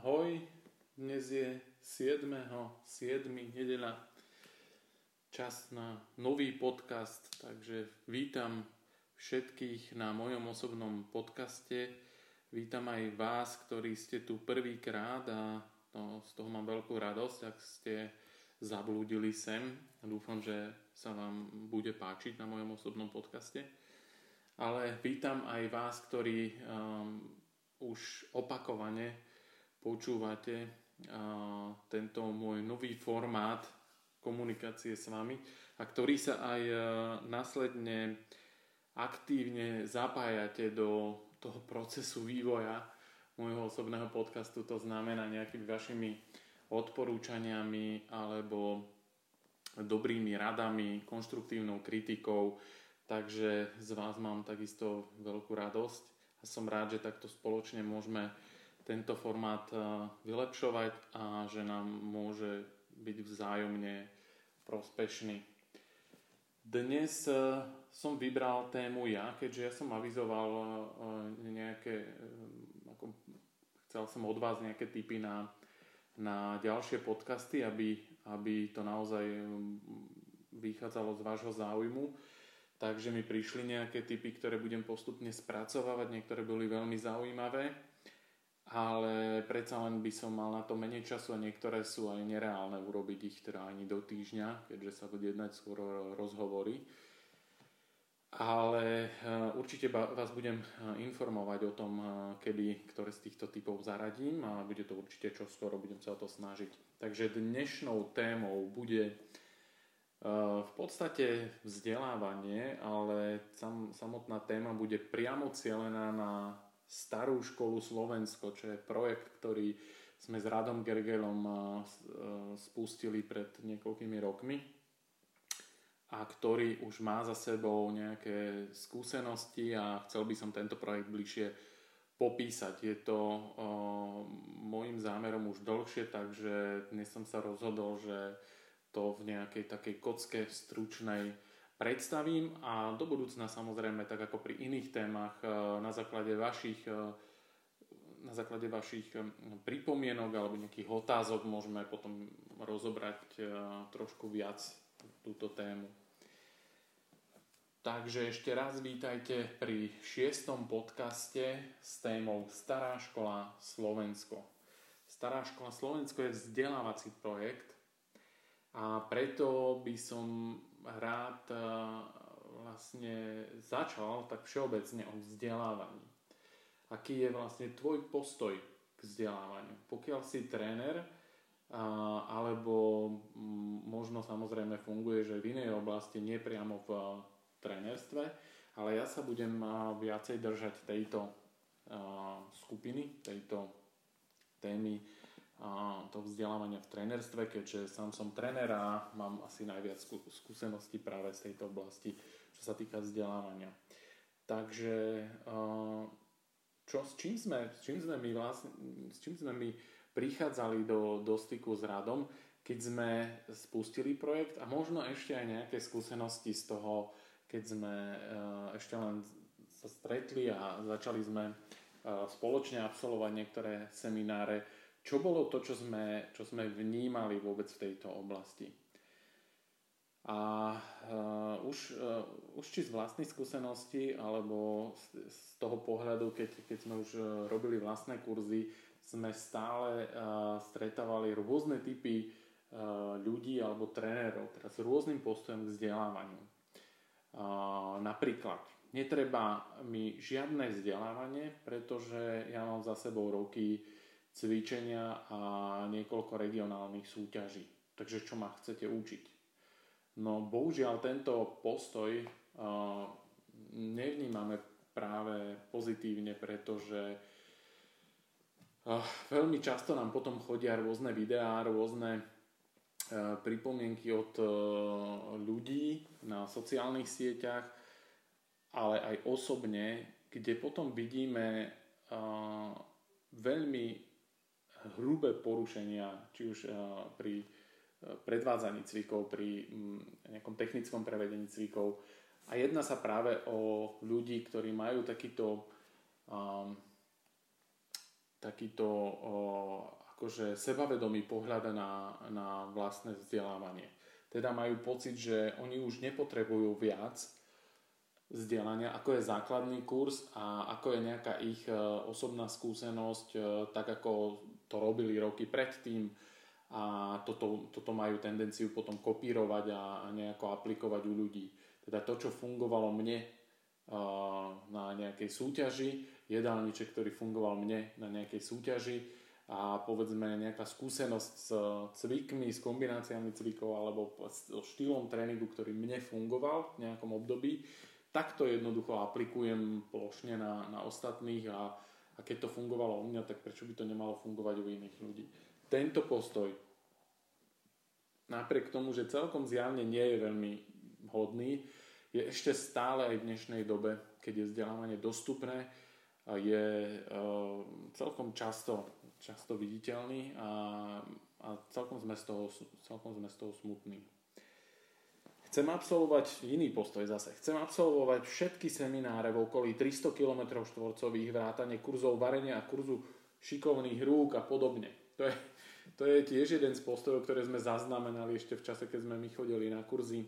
Ahoj, dnes je 7. 7. nedela, čas na nový podcast, takže vítam všetkých na mojom osobnom podcaste. Vítam aj vás, ktorí ste tu prvýkrát a no, z toho mám veľkú radosť, ak ste zablúdili sem. Dúfam, že sa vám bude páčiť na mojom osobnom podcaste. Ale vítam aj vás, ktorí um, už opakovane počúvate tento môj nový formát komunikácie s vami a ktorý sa aj následne aktívne zapájate do toho procesu vývoja môjho osobného podcastu, to znamená nejakými vašimi odporúčaniami alebo dobrými radami, konštruktívnou kritikou. Takže z vás mám takisto veľkú radosť a som rád, že takto spoločne môžeme tento formát eh, vylepšovať a že nám môže byť vzájomne prospešný. Dnes eh, som vybral tému ja, keďže ja som avizoval eh, nejaké, ako chcel som od vás nejaké tipy na, na ďalšie podcasty, aby, aby to naozaj vychádzalo z vášho záujmu. Takže mi prišli nejaké typy, ktoré budem postupne spracovávať, niektoré boli veľmi zaujímavé ale predsa len by som mal na to menej času a niektoré sú aj nereálne urobiť ich teda ani do týždňa, keďže sa bude jednať skôr rozhovory. Ale eh, určite vás budem eh, informovať o tom, eh, kedy ktoré z týchto typov zaradím a bude to určite čo skoro, budem sa o to snažiť. Takže dnešnou témou bude v podstate vzdelávanie, ale samotná téma bude priamo cielená na starú školu Slovensko, čo je projekt, ktorý sme s Radom Gergelom spustili pred niekoľkými rokmi a ktorý už má za sebou nejaké skúsenosti a chcel by som tento projekt bližšie popísať. Je to o, môjim zámerom už dlhšie, takže dnes som sa rozhodol, že to v nejakej takej kocke stručnej predstavím a do budúcna samozrejme, tak ako pri iných témach, e, na základe vašich, e, na základe vašich e, pripomienok alebo nejakých otázok môžeme potom rozobrať trošku viac túto tému. Takže ešte raz vítajte pri šiestom podcaste s témou Stará škola Slovensko. Stará škola Slovensko je vzdelávací projekt a preto by som rád eh, vlastne začal tak všeobecne o vzdelávaní. Aký je vlastne tvoj postoj k vzdelávaniu? Pokiaľ si tréner, eh, alebo mm, možno samozrejme funguje, že v inej oblasti, nie priamo v trénerstve, ale ja sa budem eh, viacej držať tejto skupiny, tejto témy to vzdelávania v trénerstve, keďže sám som tréner a mám asi najviac skúseností práve z tejto oblasti, čo sa týka vzdelávania. Takže čo, s, čím sme, s, čím sme my vlastne, s čím sme my prichádzali do, do styku s radom, keď sme spustili projekt a možno ešte aj nejaké skúsenosti z toho, keď sme ešte len sa stretli a začali sme spoločne absolvovať niektoré semináre čo bolo to, čo sme, čo sme vnímali vôbec v tejto oblasti? A uh, už, uh, už či z vlastnej skúsenosti, alebo z, z toho pohľadu, keď, keď sme už uh, robili vlastné kurzy, sme stále uh, stretávali rôzne typy uh, ľudí alebo trénerov, teda s rôznym postojom k vzdelávaniu. Uh, napríklad, netreba mi žiadne vzdelávanie, pretože ja mám za sebou roky cvičenia a niekoľko regionálnych súťaží. Takže čo ma chcete učiť? No bohužiaľ tento postoj uh, nevnímame práve pozitívne, pretože uh, veľmi často nám potom chodia rôzne videá, rôzne uh, pripomienky od uh, ľudí na sociálnych sieťach, ale aj osobne, kde potom vidíme veľmi hrubé porušenia, či už eh, pri eh, predvádzaní cvikov, pri mm, nejakom technickom prevedení cvikov. A jedná sa práve o ľudí, ktorí majú takýto um, takýto akože sebavedomý pohľad na, na vlastné vzdelávanie. Teda majú pocit, že oni už nepotrebujú viac vzdelania, ako je základný kurz a ako je nejaká ich e, osobná skúsenosť, tak ako to robili roky predtým a toto, toto majú tendenciu potom kopírovať a, a nejako aplikovať u ľudí. Teda to, čo fungovalo mne e, na nejakej súťaži, jedálniček, ktorý fungoval mne na nejakej súťaži, a povedzme nejaká skúsenosť s cvikmi, s kombináciami cvikov alebo so štýlom tréningu, ktorý mne fungoval v nejakom období, tak to jednoducho aplikujem plošne na, na ostatných a, a keď to fungovalo u mňa, tak prečo by to nemalo fungovať u iných ľudí. Tento postoj, napriek tomu, že celkom zjavne nie je veľmi hodný, je ešte stále aj v dnešnej dobe, keď je vzdelávanie dostupné, je uh, celkom často často viditeľný a, a celkom, sme z toho, celkom sme z toho smutní. Chcem absolvovať iný postoj zase. Chcem absolvovať všetky semináre v okolí 300 km štvorcových, vrátane kurzov varenia a kurzu šikovných rúk a podobne. To je, to je tiež jeden z postojov, ktoré sme zaznamenali ešte v čase, keď sme my chodili na kurzy.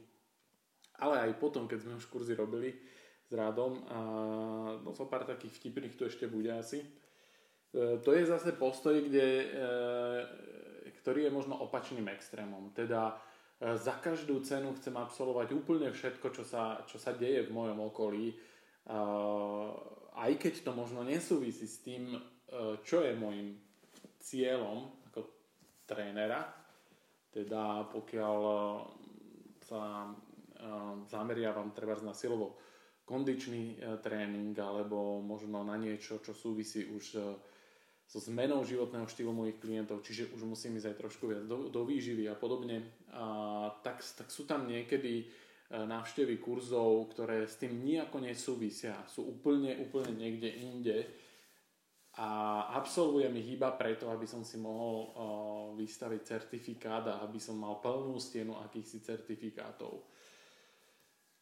Ale aj potom, keď sme už kurzy robili s Radom. A no, so pár takých vtipných tu ešte bude asi. E, to je zase postoj, kde, e, ktorý je možno opačným extrémom. Teda za každú cenu chcem absolvovať úplne všetko, čo sa, čo sa deje v mojom okolí, aj keď to možno nesúvisí s tým, čo je môjim cieľom ako trénera. Teda pokiaľ sa zameriavam treba na silovo kondičný tréning alebo možno na niečo, čo súvisí už so zmenou životného štýlu mojich klientov, čiže už musím ísť aj trošku viac do, do výživy a podobne, a tak, tak sú tam niekedy e, návštevy kurzov, ktoré s tým nejako nesúvisia, sú úplne, úplne niekde inde. A absolvujem ich iba preto, aby som si mohol uh, vystaviť certifikát a aby som mal plnú stenu akýchsi certifikátov.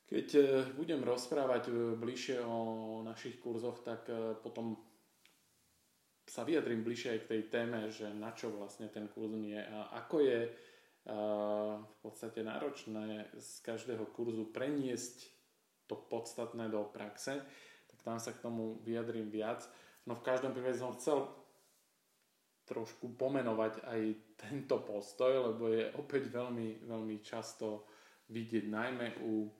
Keď uh, budem rozprávať bližšie o našich kurzoch, tak potom sa vyjadrím bližšie aj k tej téme, že na čo vlastne ten kurz nie a ako je v podstate náročné z každého kurzu preniesť to podstatné do praxe, tak tam sa k tomu vyjadrím viac. No v každom prípade som chcel trošku pomenovať aj tento postoj, lebo je opäť veľmi, veľmi často vidieť najmä u,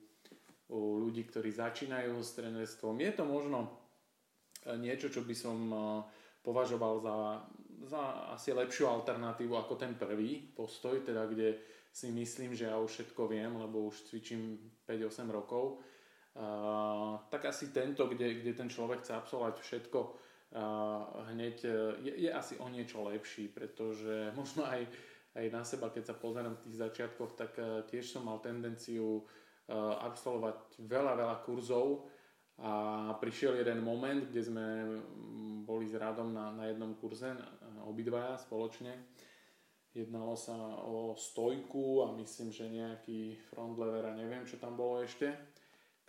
u ľudí, ktorí začínajú s trenerstvom. Je to možno niečo, čo by som považoval za, za asi lepšiu alternatívu ako ten prvý postoj, teda kde si myslím, že ja už všetko viem, lebo už cvičím 5-8 rokov. Uh, tak asi tento, kde, kde ten človek chce absolvovať všetko uh, hneď, je, je asi o niečo lepší, pretože možno aj, aj na seba, keď sa pozerám v tých začiatkoch, tak uh, tiež som mal tendenciu uh, absolvovať veľa, veľa kurzov a prišiel jeden moment, kde sme boli s Radom na, na jednom kurze, obidvaja spoločne. Jednalo sa o stojku a myslím, že nejaký front lever a neviem, čo tam bolo ešte,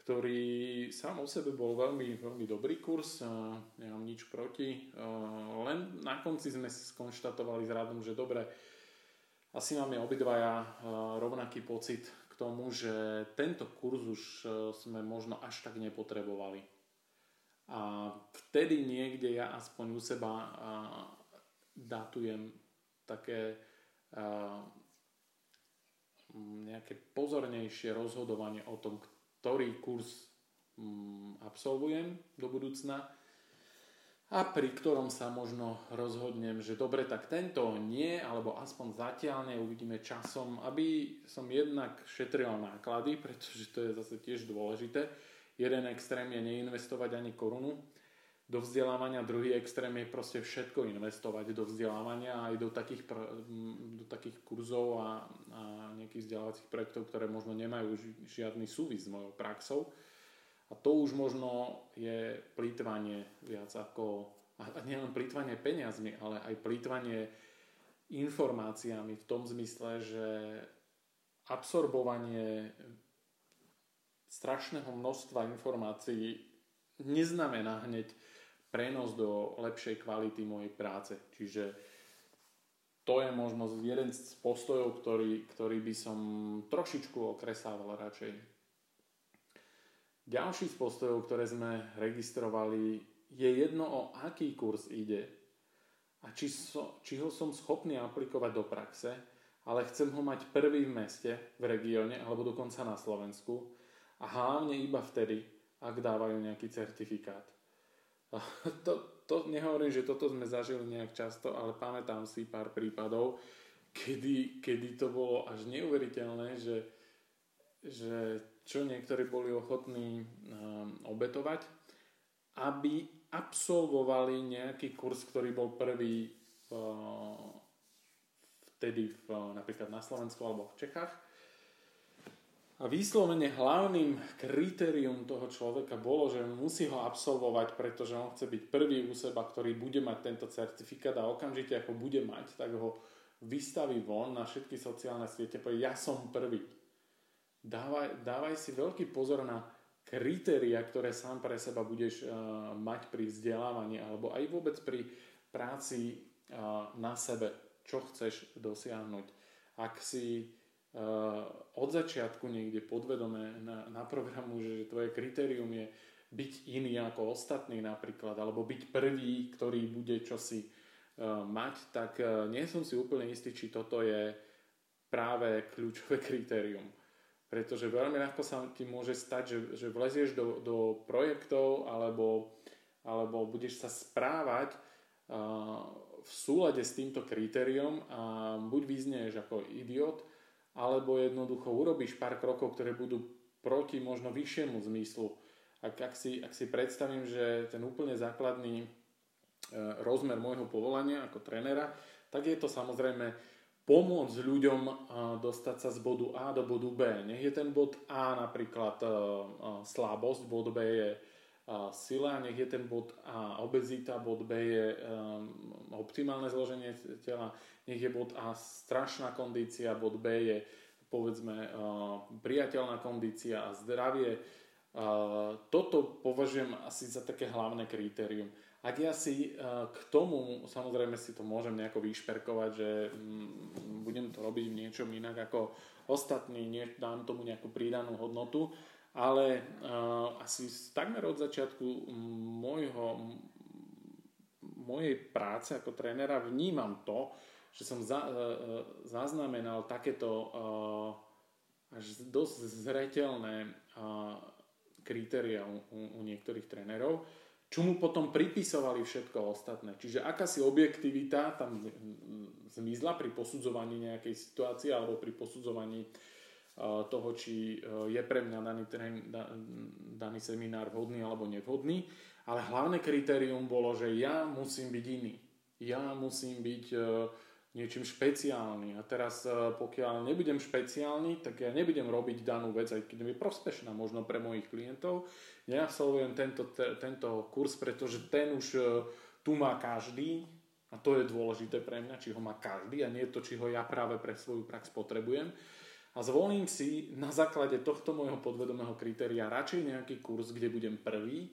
ktorý sám o sebe bol veľmi, veľmi dobrý kurz, nemám nič proti, len na konci sme skonštatovali s Radom, že dobre, asi máme obidvaja rovnaký pocit tomu, že tento kurz už sme možno až tak nepotrebovali. A vtedy niekde ja aspoň u seba datujem také nejaké pozornejšie rozhodovanie o tom, ktorý kurz mm, absolvujem do budúcna a pri ktorom sa možno rozhodnem, že dobre, tak tento nie, alebo aspoň zatiaľ uvidíme časom, aby som jednak šetril náklady, pretože to je zase tiež dôležité Jeden extrém je neinvestovať ani korunu do vzdelávania, druhý extrém je proste všetko investovať do vzdelávania aj do takých, do takých kurzov a, a nejakých vzdelávacích projektov, ktoré možno nemajú žiadny súvis s mojou praxou. A to už možno je plýtvanie viac ako, a nielen plýtvanie peniazmi, ale aj plýtvanie informáciami v tom zmysle, že absorbovanie strašného množstva informácií neznamená hneď prenos do lepšej kvality mojej práce. Čiže to je možno jeden z postojov, ktorý, ktorý by som trošičku okresával radšej. Ďalší z postojov, ktoré sme registrovali, je jedno o aký kurz ide a či, so, či ho som schopný aplikovať do praxe, ale chcem ho mať prvý v meste, v regióne alebo dokonca na Slovensku a hlavne iba vtedy, ak dávajú nejaký certifikát. To, to nehovorím, že toto sme zažili nejak často, ale pamätám si pár prípadov, kedy, kedy to bolo až neuveriteľné, že, že čo niektorí boli ochotní um, obetovať, aby absolvovali nejaký kurz, ktorý bol prvý vtedy v, napríklad na Slovensku alebo v Čechách a výslovene hlavným kritérium toho človeka bolo, že musí ho absolvovať, pretože on chce byť prvý u seba, ktorý bude mať tento certifikát a okamžite ako bude mať, tak ho vystaví von na všetky sociálne siete, povie ja som prvý. Dávaj, dávaj si veľký pozor na kritéria, ktoré sám pre seba budeš uh, mať pri vzdelávaní alebo aj vôbec pri práci uh, na sebe, čo chceš dosiahnuť. Ak si Eh, od začiatku niekde podvedome na, na programu, že tvoje kritérium je byť iný ako ostatný napríklad, alebo byť prvý, ktorý bude čosi uh, mať, tak uh, nie som si úplne istý, či toto je práve kľúčové kritérium. Pretože veľmi ľahko sa ti môže stať, že, že vlezieš do, do projektov alebo, alebo budeš sa správať uh, v súlade s týmto kritériom a buď vyznieš ako idiot, alebo jednoducho urobíš pár krokov, ktoré budú proti možno vyššiemu zmyslu. Ak, ak, si, ak si predstavím, že ten úplne základný e, rozmer môjho povolania ako trénera, tak je to samozrejme pomôcť ľuďom dostať sa z bodu A do bodu B. Nech je ten bod A napríklad slabosť, bod B je sila, nech je ten bod A obezita, bod B je optimálne zloženie tela, nech je bod A strašná kondícia, bod B je povedzme priateľná kondícia a zdravie. Toto považujem asi za také hlavné kritérium. Ak ja si k tomu, samozrejme si to môžem nejako vyšperkovať, že mm, budem to robiť v niečom inak ako ostatní, dám tomu nejakú pridanú hodnotu, ale asi takmer od začiatku môjho, mojej práce ako trénera vnímam to, že som za, uh, zaznamenal takéto až dosť zretelné kritéria u, u niektorých trénerov, čo mu potom pripisovali všetko ostatné. Čiže akási objektivita tam zmizla pri posudzovaní nejakej situácie alebo pri posudzovaní uh, toho, či uh, je pre mňa daný, daný seminár vhodný alebo nevhodný. Ale hlavné kritérium bolo, že ja musím byť iný. Ja musím byť uh, niečím špeciálny. A teraz e, pokiaľ nebudem špeciálny, tak ja nebudem robiť danú vec, aj keď je prospešná možno pre mojich klientov. Neabsolvujem tento, te, tento kurz, pretože ten už e, tu má každý a to je dôležité pre mňa, či ho má každý a nie to, či ho ja práve pre svoju prax potrebujem. A zvolím si na základe tohto môjho podvedomého kritéria radšej nejaký kurz, kde budem prvý,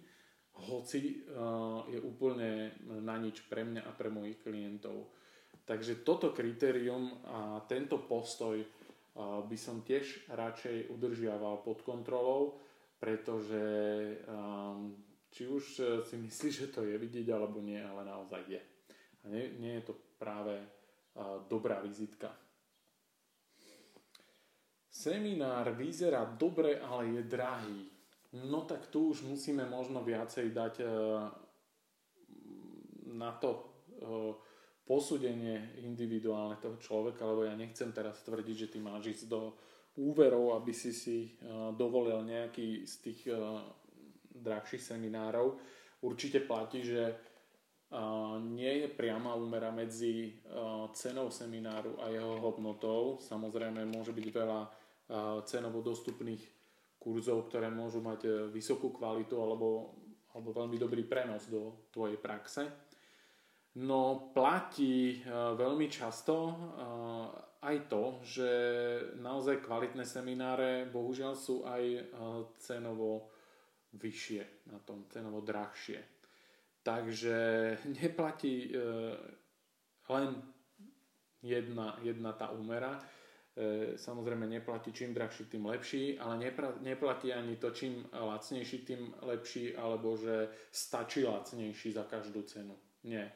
hoci uh, je úplne na nič pre mňa a pre mojich klientov. Takže toto kritérium a tento postoj by som tiež radšej udržiaval pod kontrolou, pretože či už si myslíš, že to je vidieť alebo nie, ale naozaj je. A nie, nie je to práve dobrá vizitka. Seminár vyzerá dobre, ale je drahý. No tak tu už musíme možno viacej dať na to posúdenie individuálne toho človeka, lebo ja nechcem teraz tvrdiť, že ty máš ísť do úverov, aby si si uh, dovolil nejaký z tých uh, drahších seminárov. Určite platí, že uh, nie je priama úmera medzi cenou semináru a jeho hodnotou. Samozrejme môže byť veľa cenovo dostupných kurzov, ktoré môžu mať vysokú kvalitu alebo, alebo veľmi dobrý prenos do tvojej praxe No platí eh, veľmi často eh, aj to, že naozaj kvalitné semináre bohužiaľ sú aj eh, cenovo vyššie, na tom cenovo drahšie. Takže neplatí len jedna, jedna tá úmera. Samozrejme neplatí čím drahší, tým lepší, ale neplatí ani to čím lacnejší, tým lepší, alebo že stačí lacnejší za každú cenu. Nie.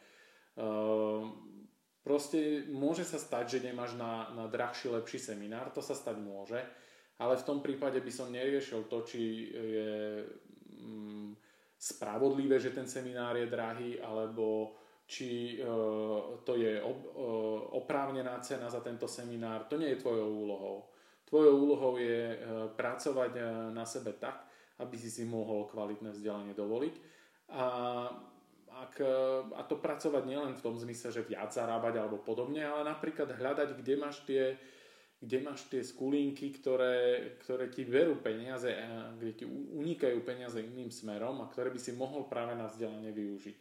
Proste môže sa stať, že nemáš na, na drahší, lepší seminár, to sa stať môže, ale v tom prípade by som neriešil to, či je mm, spravodlivé, že ten seminár je drahý, alebo či e, to je ob, e, oprávnená cena za tento seminár. To nie je tvojou úlohou. Tvojou úlohou je e, pracovať e, na sebe tak, aby si si mohol kvalitné vzdelanie dovoliť. A, ak, e, a to pracovať nielen v tom zmysle, že viac zarábať alebo podobne, ale napríklad hľadať, kde máš tie kde máš tie skulinky, ktoré, ktoré ti berú peniaze, kde ti unikajú peniaze iným smerom a ktoré by si mohol práve na vzdelanie využiť.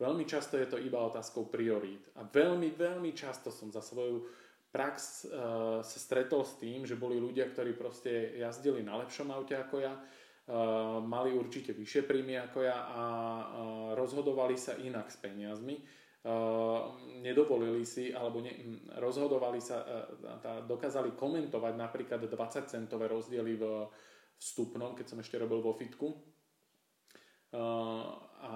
Veľmi často je to iba otázkou priorít. A veľmi, veľmi často som za svoju prax uh, sa stretol s tým, že boli ľudia, ktorí proste jazdili na lepšom aute ako ja, mali určite vyššie príjmy ako ja a uh, rozhodovali sa inak s peniazmi nedovolili si alebo ne, rozhodovali sa, dokázali komentovať napríklad 20 centové rozdiely v vstupnom, keď som ešte robil vo fitku. a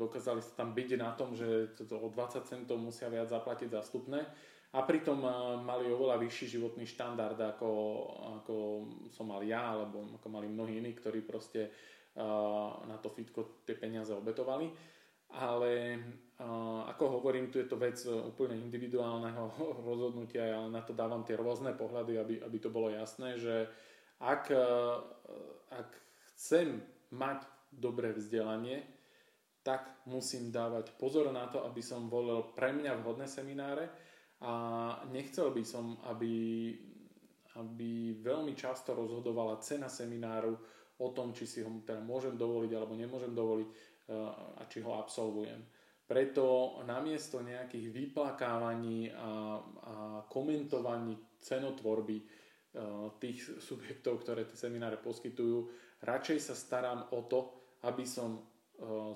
dokázali sa tam byť na tom, že o 20 centov musia viac zaplatiť za vstupné a pritom mali oveľa vyšší životný štandard ako, ako som mal ja alebo ako mali mnohí iní, ktorí proste na to fitko tie peniaze obetovali. Ale uh, ako hovorím, tu je to vec úplne individuálneho rozhodnutia, ja na to dávam tie rôzne pohľady, aby, aby to bolo jasné, že ak, ak chcem mať dobré vzdelanie, tak musím dávať pozor na to, aby som volil pre mňa vhodné semináre a nechcel by som, aby, aby veľmi často rozhodovala cena semináru o tom, či si ho teda môžem dovoliť alebo nemôžem dovoliť a či ho absolvujem. Preto namiesto nejakých vyplakávaní a, a komentovaní cenotvorby e, tých subjektov, ktoré tie semináre poskytujú, radšej sa starám o to, aby som e,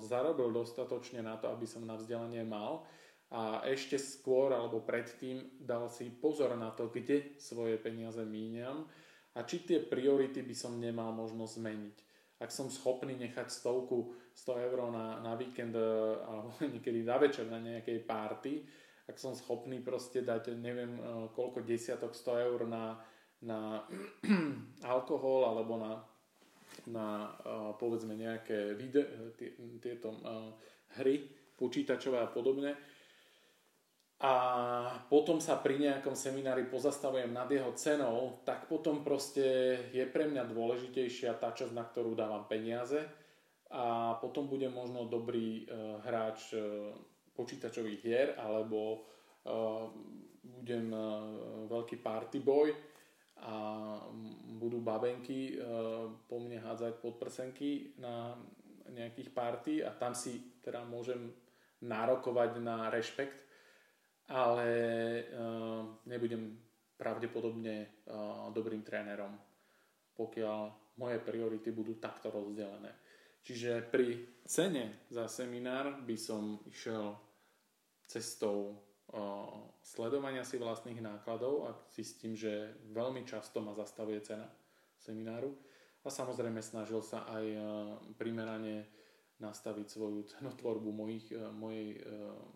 zarobil dostatočne na to, aby som na vzdelanie mal a ešte skôr alebo predtým dal si pozor na to, kde svoje peniaze míňam a či tie priority by som nemal možno zmeniť. Ak som schopný nechať stovku, 100 eur na, na víkend e, alebo niekedy na večer na nejakej party, ak som schopný proste dať neviem e, koľko desiatok 100 eur na, na alkohol alebo na, na e, povedzme nejaké vide, tieto hry počítačové a podobne, a potom sa pri nejakom seminári pozastavujem nad jeho cenou, tak potom proste je pre mňa dôležitejšia tá časť, na ktorú dávam peniaze. A potom budem možno dobrý uh, hráč uh, počítačových hier alebo uh, budem veľký party boy a budú babenky po mne hádzať podprsenky na nejakých party a tam si teda môžem nárokovať na rešpekt ale uh, nebudem pravdepodobne uh, dobrým trénerom, pokiaľ moje priority budú takto rozdelené. Čiže pri cene za seminár by som išiel cestou uh, sledovania si vlastných nákladov a zistím, že veľmi často ma zastavuje cena semináru a samozrejme snažil sa aj primerane nastaviť svoju cenotvorbu mojich, e, mojej e,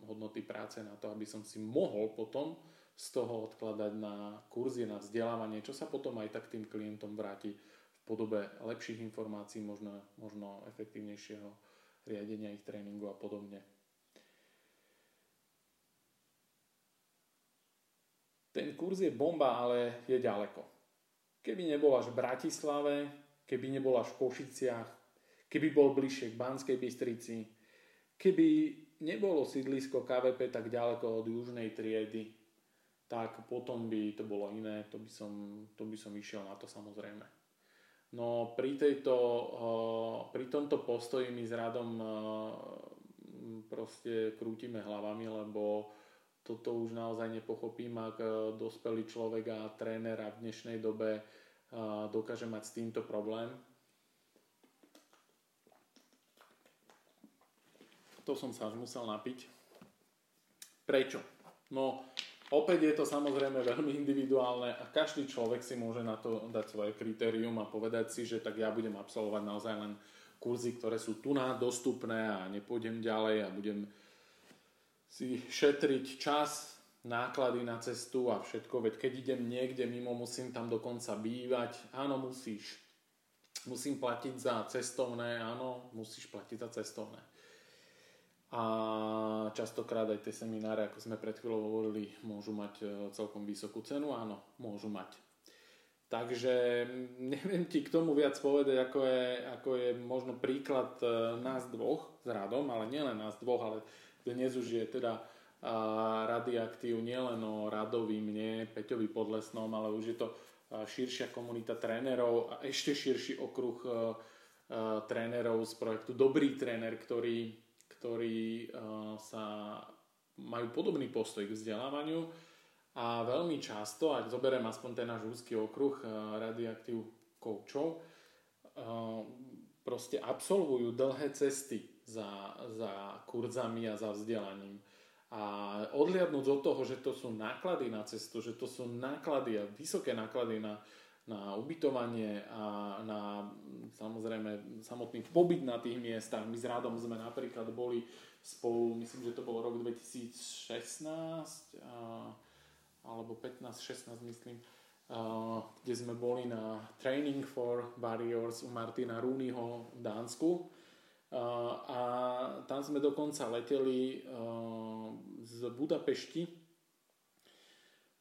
hodnoty práce na to, aby som si mohol potom z toho odkladať na kurzy, na vzdelávanie, čo sa potom aj tak tým klientom vráti v podobe lepších informácií, možno, možno efektívnejšieho riadenia ich tréningu a podobne. Ten kurz je bomba, ale je ďaleko. Keby nebol až v Bratislave, keby nebol až v Košiciach, keby bol bližšie k Banskej Bystrici, keby nebolo sídlisko KVP tak ďaleko od južnej triedy, tak potom by to bolo iné, to by som, to by som išiel na to samozrejme. No pri, tejto, eh, pri tomto postoji my s Radom eh, proste krútime hlavami, lebo toto už naozaj nepochopím, ak eh, dospelý človek a tréner v dnešnej dobe dokáže mať s týmto problém to som sa musel napiť. Prečo? No, opäť je to samozrejme veľmi individuálne a každý človek si môže na to dať svoje kritérium a povedať si, že tak ja budem absolvovať naozaj len kurzy, ktoré sú tu na dostupné a nepôjdem ďalej a budem si šetriť čas, náklady na cestu a všetko, veď keď idem niekde mimo, musím tam dokonca bývať. Áno, musíš. Musím platiť za cestovné, áno, musíš platiť za cestovné. A častokrát aj tie semináre, ako sme pred chvíľou hovorili, môžu mať e, celkom vysokú cenu, áno, môžu mať. Takže neviem ti k tomu viac povedať, ako je, ako je možno príklad e, nás dvoch s Radom, ale nielen nás dvoch, ale dnes už je teda radiaktív nielen o Radovi, mne, Peťovi Podlesnom, ale už je to širšia komunita trénerov a ešte širší okruh trénerov z projektu Dobrý tréner, ktorí, ktorí sa majú podobný postoj k vzdelávaniu a veľmi často, ak zoberiem aspoň ten náš úzky okruh radioaktív koučov, proste absolvujú dlhé cesty za, za kurzami a za vzdelaním. A odliadnúť od toho, že to sú náklady na cestu, že to sú náklady a vysoké náklady na, na ubytovanie a na samozrejme samotný pobyt na tých miestach. My s Rádom sme napríklad boli spolu, myslím, že to bol rok 2016 a, alebo 15-16 myslím, kde sme boli na Training for Barriers u Martina Rooneyho v Dánsku a tam sme dokonca leteli z Budapešti.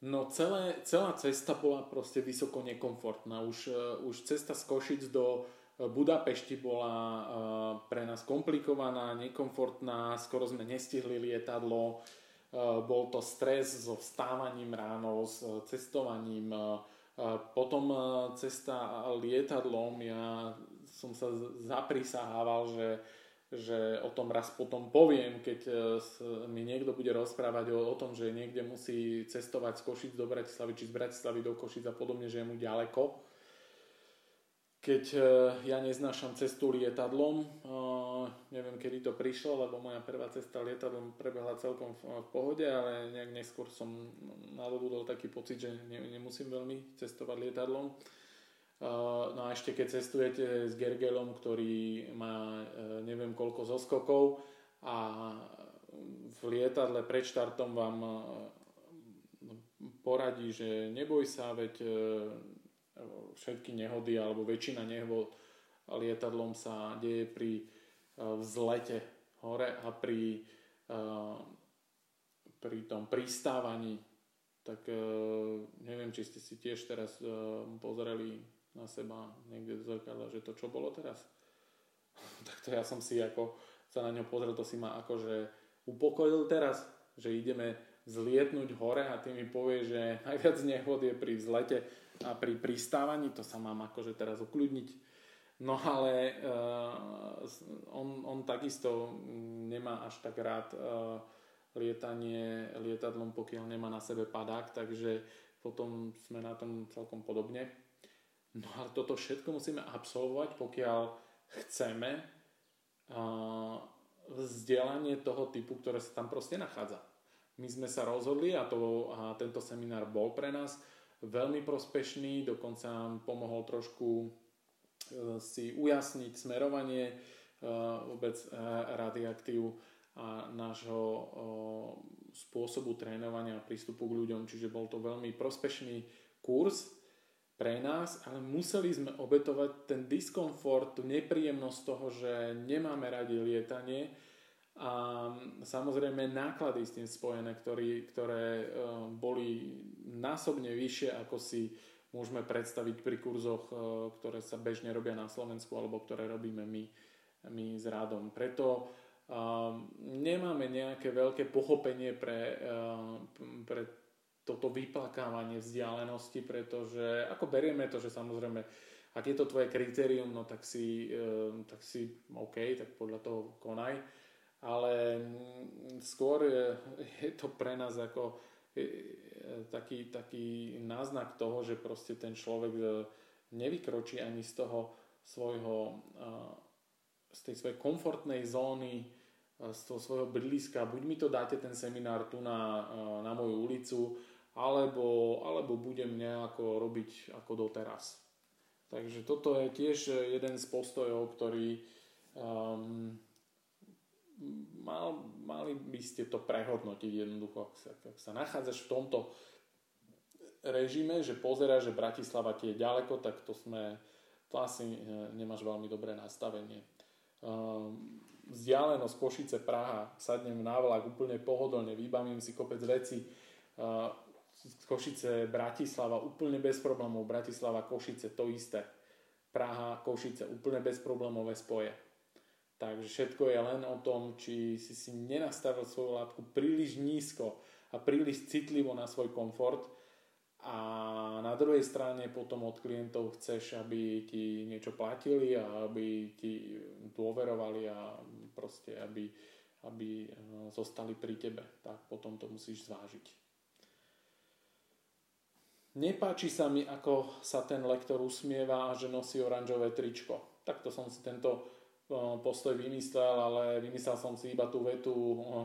No celé, celá cesta bola proste vysoko nekomfortná. Už, e, už cesta z Košic do e, Budapešti bola e, pre nás komplikovaná, nekomfortná, skoro sme nestihli lietadlo, bol to stres so vstávaním ráno, s cestovaním, potom cesta lietadlom, ja som sa zaprisahával, že, že o tom raz potom poviem, keď e, mi niekto bude rozprávať o, o tom, že niekde musí cestovať z Košic do Bratislavy, či z Bratislavy do Košic a podobne, že je mu ďaleko. Keď e, ja neznášam cestu lietadlom, e, neviem kedy to prišlo, lebo moja prvá cesta lietadlom prebehla celkom v pohode, ale nejak neskôr som nadobudol taký pocit, že nemusím veľmi cestovať lietadlom No a ešte keď cestujete s Gergelom, ktorý má e, neviem koľko zoskokov a v lietadle pred štartom vám poradí, že neboj sa, veď všetky nehody alebo väčšina nehod lietadlom sa deje pri vzlete hore a pri, pri tom pristávaní. Tak neviem, či ste si tiež teraz pozreli na seba niekde do zrkadla, že to čo bolo teraz? tak to ja som si ako sa na ňo pozrel, to si ma akože upokojil teraz, že ideme zlietnúť hore a ty mi povie, že najviac nehod je pri vzlete a pri pristávaní, to sa mám akože teraz ukľudniť. No ale uh, on, on takisto nemá až tak rád uh, lietanie lietadlom, pokiaľ nemá na sebe padák, takže potom sme na tom celkom podobne. No ale toto všetko musíme absolvovať, pokiaľ chceme vzdelanie toho typu, ktoré sa tam proste nachádza. My sme sa rozhodli a, to, a tento seminár bol pre nás veľmi prospešný, dokonca nám pomohol trošku uh, si ujasniť smerovanie uh, vôbec uh, radioaktív a nášho spôsobu trénovania a prístupu k ľuďom, čiže bol to veľmi prospešný kurz, pre nás, ale museli sme obetovať ten diskomfort, tú nepríjemnosť toho, že nemáme radi lietanie a samozrejme náklady s tým spojené, ktorý, ktoré e, boli násobne vyššie, ako si môžeme predstaviť pri kurzoch, e, ktoré sa bežne robia na Slovensku alebo ktoré robíme my, my s Rádom. Preto um, nemáme nejaké veľké pochopenie pre, pre toto vyplakávanie vzdialenosti, pretože ako berieme to, že samozrejme, ak je to tvoje kritérium, no tak si, ehm, tak si OK, tak podľa toho konaj. Ale mm, skôr je, je to pre nás ako taký, taký náznak toho, že proste ten človek nevykročí ani z toho svojho, z tej svojej komfortnej zóny z toho svojho bydliska, buď mi to dáte ten seminár tu na, na moju ulicu, alebo, alebo budem nejako robiť ako doteraz. Takže toto je tiež jeden z postojov, ktorý um, mal, mali by ste to prehodnotiť jednoducho, ak sa, ak sa nachádzaš v tomto režime, že pozera, že Bratislava ti je ďaleko, tak to sme, to asi e, nemáš veľmi dobré nastavenie. Um, vzdialenosť Košice Praha, sadnem na vlak úplne pohodlne, vybavím si kopec veci, Košice, Bratislava, úplne bez problémov. Bratislava, Košice, to isté. Praha, Košice, úplne bezproblémové spoje. Takže všetko je len o tom, či si si nenastavil svoju látku príliš nízko a príliš citlivo na svoj komfort a na druhej strane potom od klientov chceš, aby ti niečo platili a aby ti dôverovali a proste aby, aby eh, zostali pri tebe. Tak potom to musíš zvážiť. Nepáči sa mi, ako sa ten lektor usmieva a že nosí oranžové tričko. Takto som si tento postoj vymyslel, ale vymyslel som si iba tú vetu,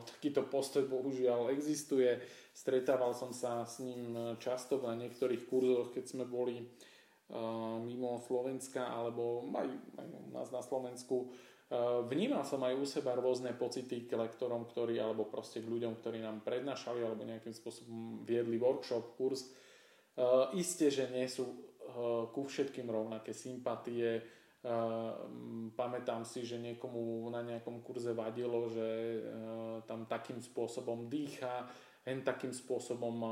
takýto postoj bohužiaľ existuje. Stretával som sa s ním často na niektorých kurzoch, keď sme boli mimo Slovenska alebo aj, aj u nás na Slovensku. Vnímal som aj u seba rôzne pocity k lektorom, ktorí, alebo proste k ľuďom, ktorí nám prednášali alebo nejakým spôsobom viedli workshop, kurz isté, že nie sú uh, ku všetkým rovnaké sympatie. Uh, pamätám si, že niekomu na nejakom kurze vadilo, že tam takým spôsobom dýcha, hen takým spôsobom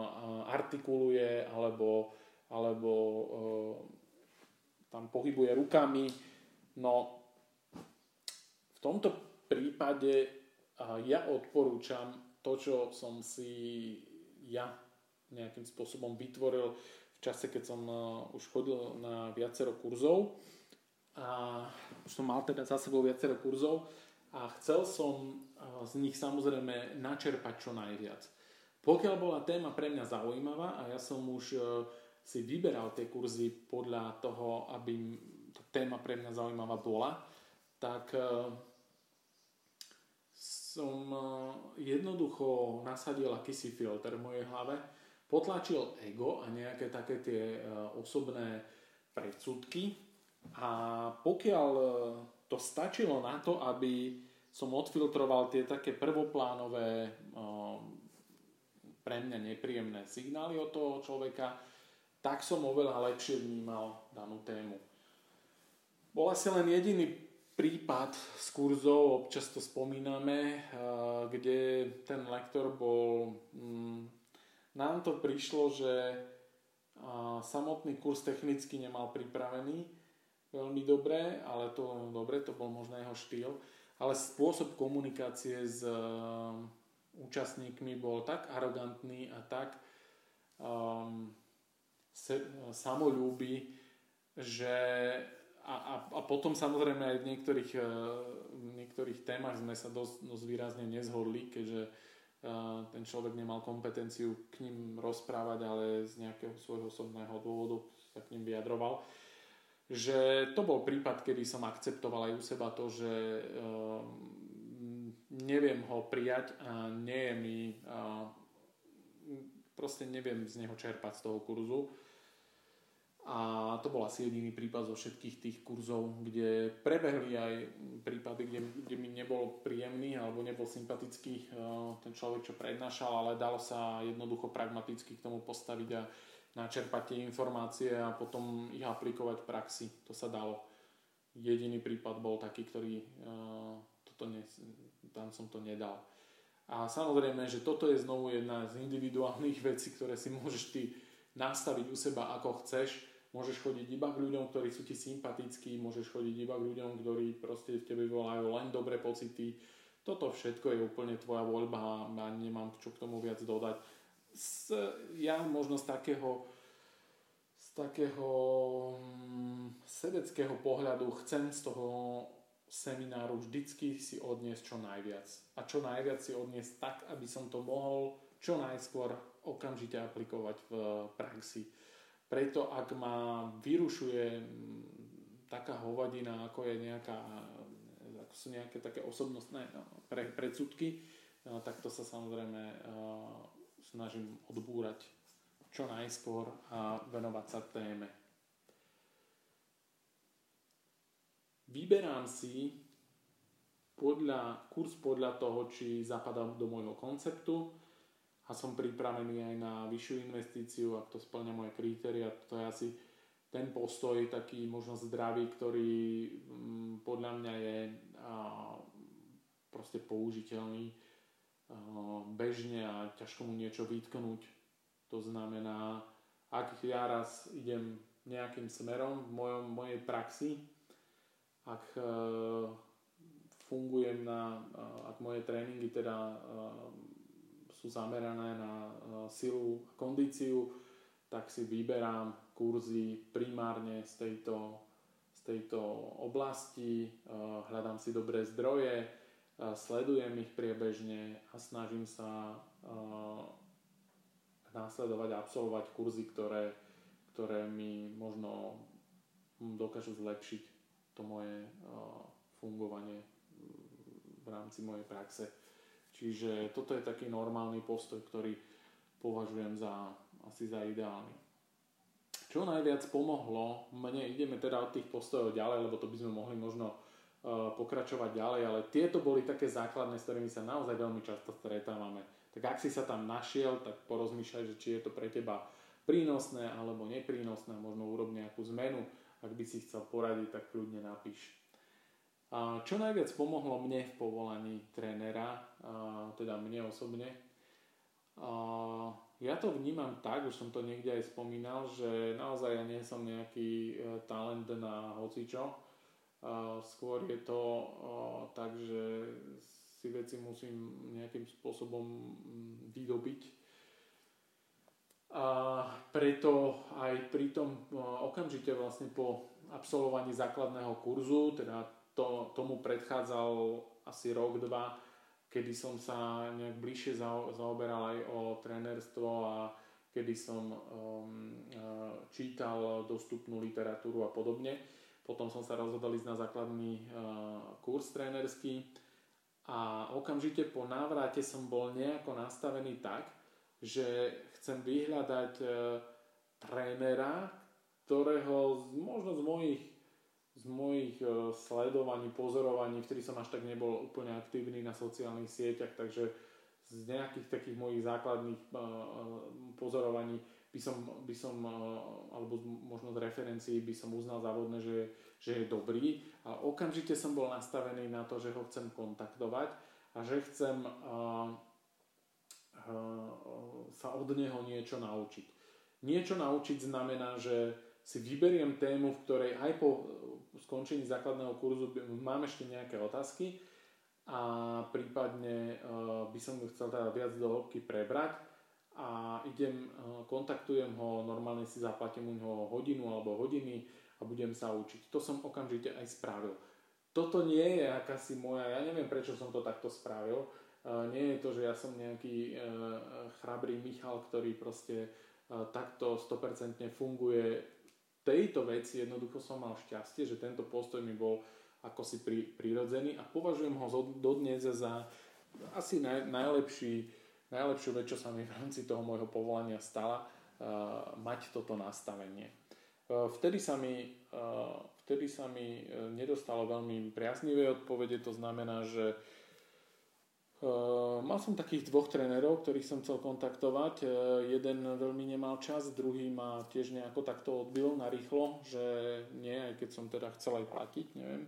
artikuluje, alebo, alebo tam pohybuje rukami. No, v tomto prípade ja odporúčam to, čo som si ja nejakým spôsobom vytvoril v čase, keď som uh, už chodil na viacero kurzov a už som mal teda za sebou viacero kurzov a chcel som uh, z nich samozrejme načerpať čo najviac. Pokiaľ bola téma pre mňa zaujímavá a ja som už uh, si vyberal tie kurzy podľa toho, aby tá téma pre mňa zaujímavá bola, tak som jednoducho nasadil akýsi filter v mojej hlave potlačil ego a nejaké také tie e, osobné predsudky a pokiaľ e, to stačilo na to, aby som odfiltroval tie také prvoplánové e, pre mňa nepríjemné signály od toho človeka, tak som oveľa lepšie vnímal danú tému. Bol asi len jediný prípad z kurzov, občas to spomíname, kde ten lektor bol mm, nám to prišlo, že samotný kurz technicky nemal pripravený veľmi dobre, ale to dobre, to bol možno jeho štýl, ale spôsob komunikácie s účastníkmi bol tak arogantný a tak um, se, samolúby, že a, a, a potom samozrejme aj v niektorých, v niektorých témach sme sa dosť, dosť výrazne nezhodli, keďže ten človek nemal kompetenciu k ním rozprávať, ale z nejakého svojho osobného dôvodu sa k ním vyjadroval. Že to bol prípad, kedy som akceptoval aj u seba to, že neviem ho prijať a nie je mi proste neviem z neho čerpať z toho kurzu a to bol asi jediný prípad zo všetkých tých kurzov, kde prebehli aj prípady, kde, kde mi nebol príjemný alebo nebol sympatický uh, ten človek, čo prednášal, ale dalo sa jednoducho pragmaticky k tomu postaviť a načerpať tie informácie a potom ich aplikovať v praxi. To sa dalo. Jediný prípad bol taký, ktorý uh, toto ne, tam som to nedal. A samozrejme, že toto je znovu jedna z individuálnych vecí, ktoré si môžeš ty nastaviť u seba ako chceš Môžeš chodiť iba k ľuďom, ktorí sú ti sympatickí, môžeš chodiť iba k ľuďom, ktorí proste v tebe volajú len dobré pocity. Toto všetko je úplne tvoja voľba a nemám čo k tomu viac dodať. S, ja možno z takého z takého mm, sebeckého pohľadu chcem z toho semináru vždycky si odniesť čo najviac. A čo najviac si odniesť tak, aby som to mohol čo najskôr okamžite aplikovať v praxi preto ak ma vyrušuje taká hovadina, ako je nejaká, ako sú nejaké také osobnostné pre, predsudky, tak to sa samozrejme snažím odbúrať čo najskôr a venovať sa téme. Vyberám si podľa, kurz podľa toho, či zapadám do môjho konceptu a som pripravený aj na vyššiu investíciu, ak to splňa moje kritéria. To je asi ten postoj taký možno zdravý, ktorý mm, podľa mňa je a, proste použiteľný a, bežne a ťažko mu niečo vytknúť. To znamená, ak ja raz idem nejakým smerom v mojom, mojej praxi, ak e, fungujem na, ak moje tréningy teda sú zamerané na silu a kondíciu, tak si vyberám kurzy primárne z tejto, z tejto oblasti, hľadám si dobré zdroje, sledujem ich priebežne a snažím sa následovať a absolvovať kurzy, ktoré, ktoré mi možno dokážu zlepšiť to moje fungovanie v rámci mojej praxe. Čiže toto je taký normálny postoj, ktorý považujem za, asi za ideálny. Čo najviac pomohlo mne, ideme teda od tých postojov ďalej, lebo to by sme mohli možno uh, pokračovať ďalej, ale tieto boli také základné, s ktorými sa naozaj veľmi často stretávame. Tak ak si sa tam našiel, tak porozmýšľaj, že či je to pre teba prínosné alebo neprínosné, možno urob nejakú zmenu. Ak by si chcel poradiť, tak kľudne napíš. Čo najviac pomohlo mne v povolaní trénera, teda mne osobne, ja to vnímam tak, už som to niekde aj spomínal, že naozaj ja nie som nejaký e, talent na hocičo. Skôr je to tak, že si veci musím nejakým spôsobom vydobiť. A preto aj pri tom okamžite vlastne po absolvovaní základného kurzu, teda to, tomu predchádzal asi rok, dva, kedy som sa nejak bližšie zaoberal aj o trénerstvo a kedy som um, uh, čítal dostupnú literatúru a podobne. Potom som sa rozhodol ísť na základný uh, kurz trénerský a okamžite po návrate som bol nejako nastavený tak, že chcem vyhľadať uh, trénera, ktorého možno z mojich z mojich e, sledovaní, pozorovaní, vtedy som až tak nebol úplne aktívny na sociálnych sieťach, takže z nejakých takých mojich základných e, e, pozorovaní by som, by som alebo možno z referencií by som uznal závodne, že, že je dobrý a okamžite som bol nastavený na to, že ho chcem kontaktovať a že chcem sa od neho niečo naučiť. Niečo naučiť znamená, že si vyberiem tému, v ktorej aj po skončení základného kurzu mám ešte nejaké otázky a prípadne uh, by som chcel teda viac do hĺbky prebrať a idem, uh, kontaktujem ho, normálne si zaplatím u neho hodinu alebo hodiny a budem sa učiť. To som okamžite aj spravil. Toto nie je akási moja, ja neviem prečo som to takto spravil, uh, nie je to, že ja som nejaký chrabrý Michal, ktorý proste takto 100% funguje tejto veci jednoducho som mal šťastie, že tento postoj mi bol ako si pri, prirodzený a považujem ho dodnes za asi naj, najlepší, najlepšiu vec, čo sa mi v rámci toho môjho povolania stala, uh, mať toto nastavenie. Uh, vtedy sa mi, uh, vtedy sa mi nedostalo veľmi priaznivé odpovede, to znamená, že Uh, mal som takých dvoch trénerov, ktorých som chcel kontaktovať. Uh, jeden veľmi nemal čas, druhý ma tiež nejako takto odbil na rýchlo, že nie, aj keď som teda chcel aj platiť, neviem.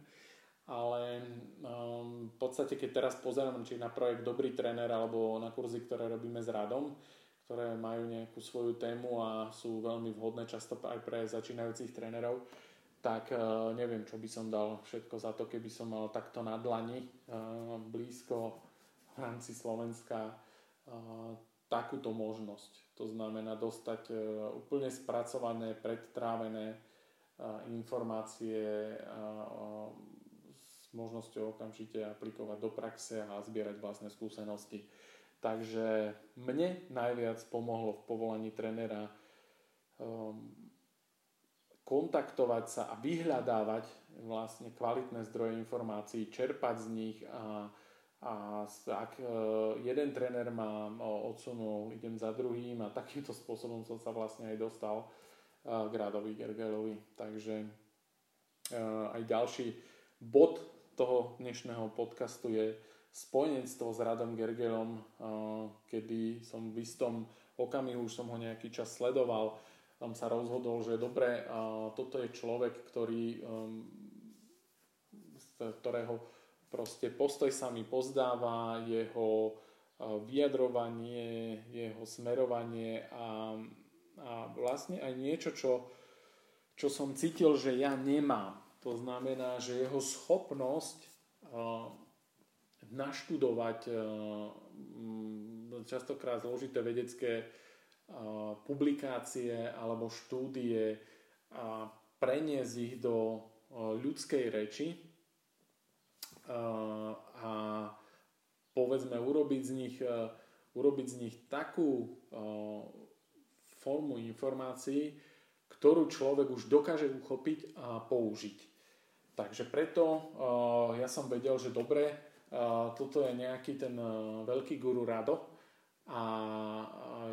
Ale um, v podstate, keď teraz pozerám, či na projekt Dobrý tréner alebo na kurzy, ktoré robíme s Radom, ktoré majú nejakú svoju tému a sú veľmi vhodné často aj pre začínajúcich trénerov, tak neviem, čo by som dal všetko za to, keby som mal takto na dlani blízko v rámci Slovenska takúto možnosť. To znamená dostať e, úplne spracované, predtrávené informácie s možnosťou okamžite aplikovať do praxe a zbierať vlastné skúsenosti. Takže mne najviac pomohlo v povolaní trenera um, kontaktovať sa a vyhľadávať vlastne kvalitné zdroje informácií, čerpať z nich a, a ak e, jeden tréner ma odsunul, idem za druhým a takýmto spôsobom som sa vlastne aj dostal k Radovi Gergelovi. Takže aj ďalší bod toho dnešného podcastu je spojenectvo s Radom Gergelom, kedy som v istom okamihu, už som ho nejaký čas sledoval, tam sa rozhodol, že dobre, toto je človek, ktorý, z ktorého proste postoj sa mi pozdáva, jeho vyjadrovanie, jeho smerovanie a, a vlastne aj niečo, čo, čo som cítil, že ja nemám. To znamená, že jeho schopnosť uh, naštudovať uh, častokrát zložité vedecké publikácie alebo štúdie a preniesť ich do ľudskej reči a povedzme urobiť z nich, urobiť z nich takú formu informácií, ktorú človek už dokáže uchopiť a použiť. Takže preto ja som vedel, že dobre, toto je nejaký ten veľký guru Rado, a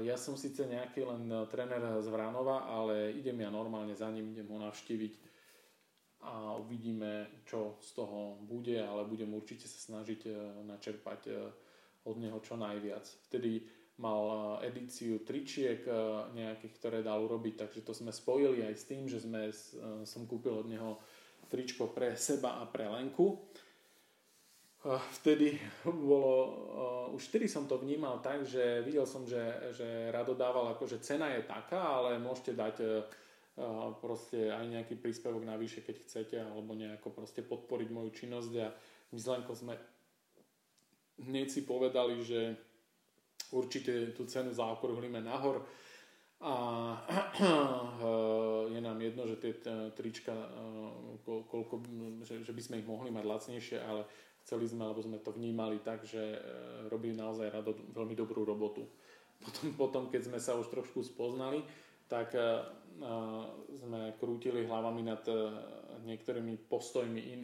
ja som síce nejaký len tréner z Vranova, ale idem ja normálne za ním, idem ho navštíviť a uvidíme, čo z toho bude, ale budem určite sa snažiť e, načerpať e, od neho čo najviac. Vtedy mal e, edíciu tričiek nejakých, ktoré dal urobiť, takže to sme spojili aj s tým, že sme, som kúpil od neho tričko pre seba a pre Lenku vtedy bolo, už vtedy som to vnímal tak, že videl som, že, že Rado dával ako, že cena je taká, ale môžete dať proste aj nejaký príspevok navyše, keď chcete, alebo nejako proste podporiť moju činnosť a my s Lenkou sme hneď si povedali, že určite tú cenu zaokrúhlime nahor a je nám jedno, že tie trička, koľko, že, by sme ich mohli mať lacnejšie, ale Chceli sme, lebo sme to vnímali tak, že e, robili naozaj rado veľmi dobrú robotu. Potom, potom keď sme sa už trošku spoznali, tak e, sme krútili hlavami nad e, niektorými postojmi in,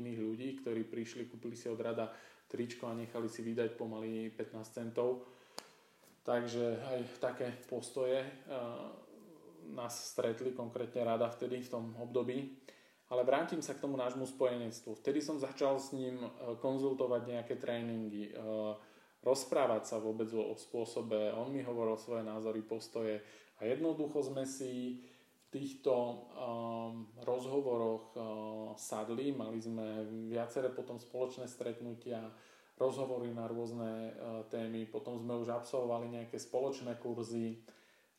iných ľudí, ktorí prišli, kúpili si od rada tričko a nechali si vydať pomaly 15 centov. Takže aj také postoje nás stretli, konkrétne rada vtedy v tom období. Ale vrátim sa k tomu nášmu spojenectvu. Vtedy som začal s ním e, konzultovať nejaké tréningy, rozprávať sa vôbec o spôsobe. On mi hovoril svoje názory, postoje a jednoducho sme si v týchto um, rozhovoroch uh, sadli, mali sme viaceré potom spoločné stretnutia, rozhovory na rôzne uh, témy, potom sme už absolvovali nejaké spoločné kurzy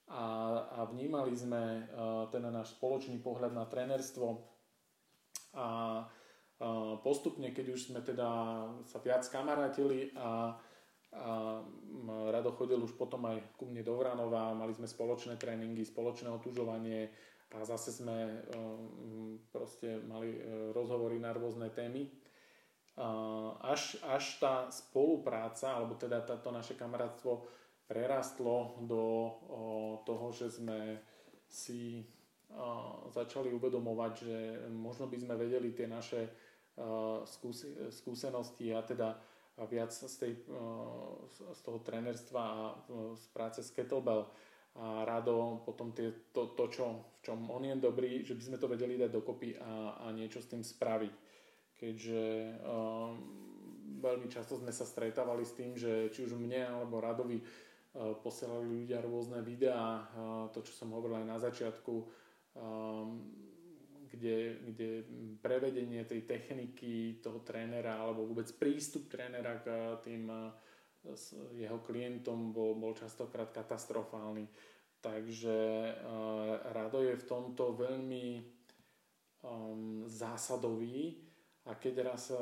a, a vnímali sme uh, ten náš spoločný pohľad na trenerstvo a postupne, keď už sme teda sa viac kamarátili a, a Rado chodil už potom aj ku mne do Vranova, mali sme spoločné tréningy, spoločné otužovanie a zase sme um, proste mali e, rozhovory na rôzne témy. Až, až tá spolupráca, alebo teda táto naše kamarátstvo prerastlo do toho, že sme si začali uvedomovať, že možno by sme vedeli tie naše skúsenosti a teda viac z, tej, z toho trenerstva a z práce s kettlebell a rado potom tie, to, to čo, v čom on je dobrý, že by sme to vedeli dať dokopy a, a niečo s tým spraviť. Keďže um, veľmi často sme sa stretávali s tým, že či už mne alebo Radovi uh, posielali ľudia rôzne videá, uh, to čo som hovoril aj na začiatku, um, kde, kde prevedenie tej techniky toho trénera alebo vôbec prístup trénera k tým s jeho klientom bol, bol častokrát katastrofálny. Takže uh, Rado je v tomto veľmi um, zásadový a keď raz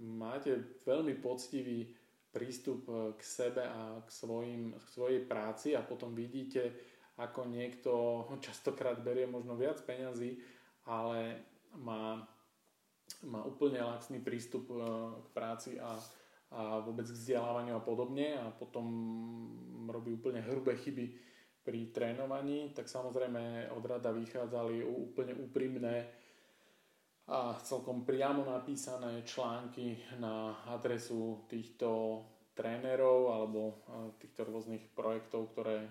máte veľmi poctivý prístup k sebe a k, svojim, k svojej práci a potom vidíte, ako niekto častokrát berie možno viac peňazí, ale má, má úplne laxný prístup e, k práci a, a vôbec k vzdelávaniu a podobne a potom robí úplne hrubé chyby, pri trénovaní, tak samozrejme od rada vychádzali úplne úprimné a celkom priamo napísané články na adresu týchto trénerov alebo týchto rôznych projektov, ktoré,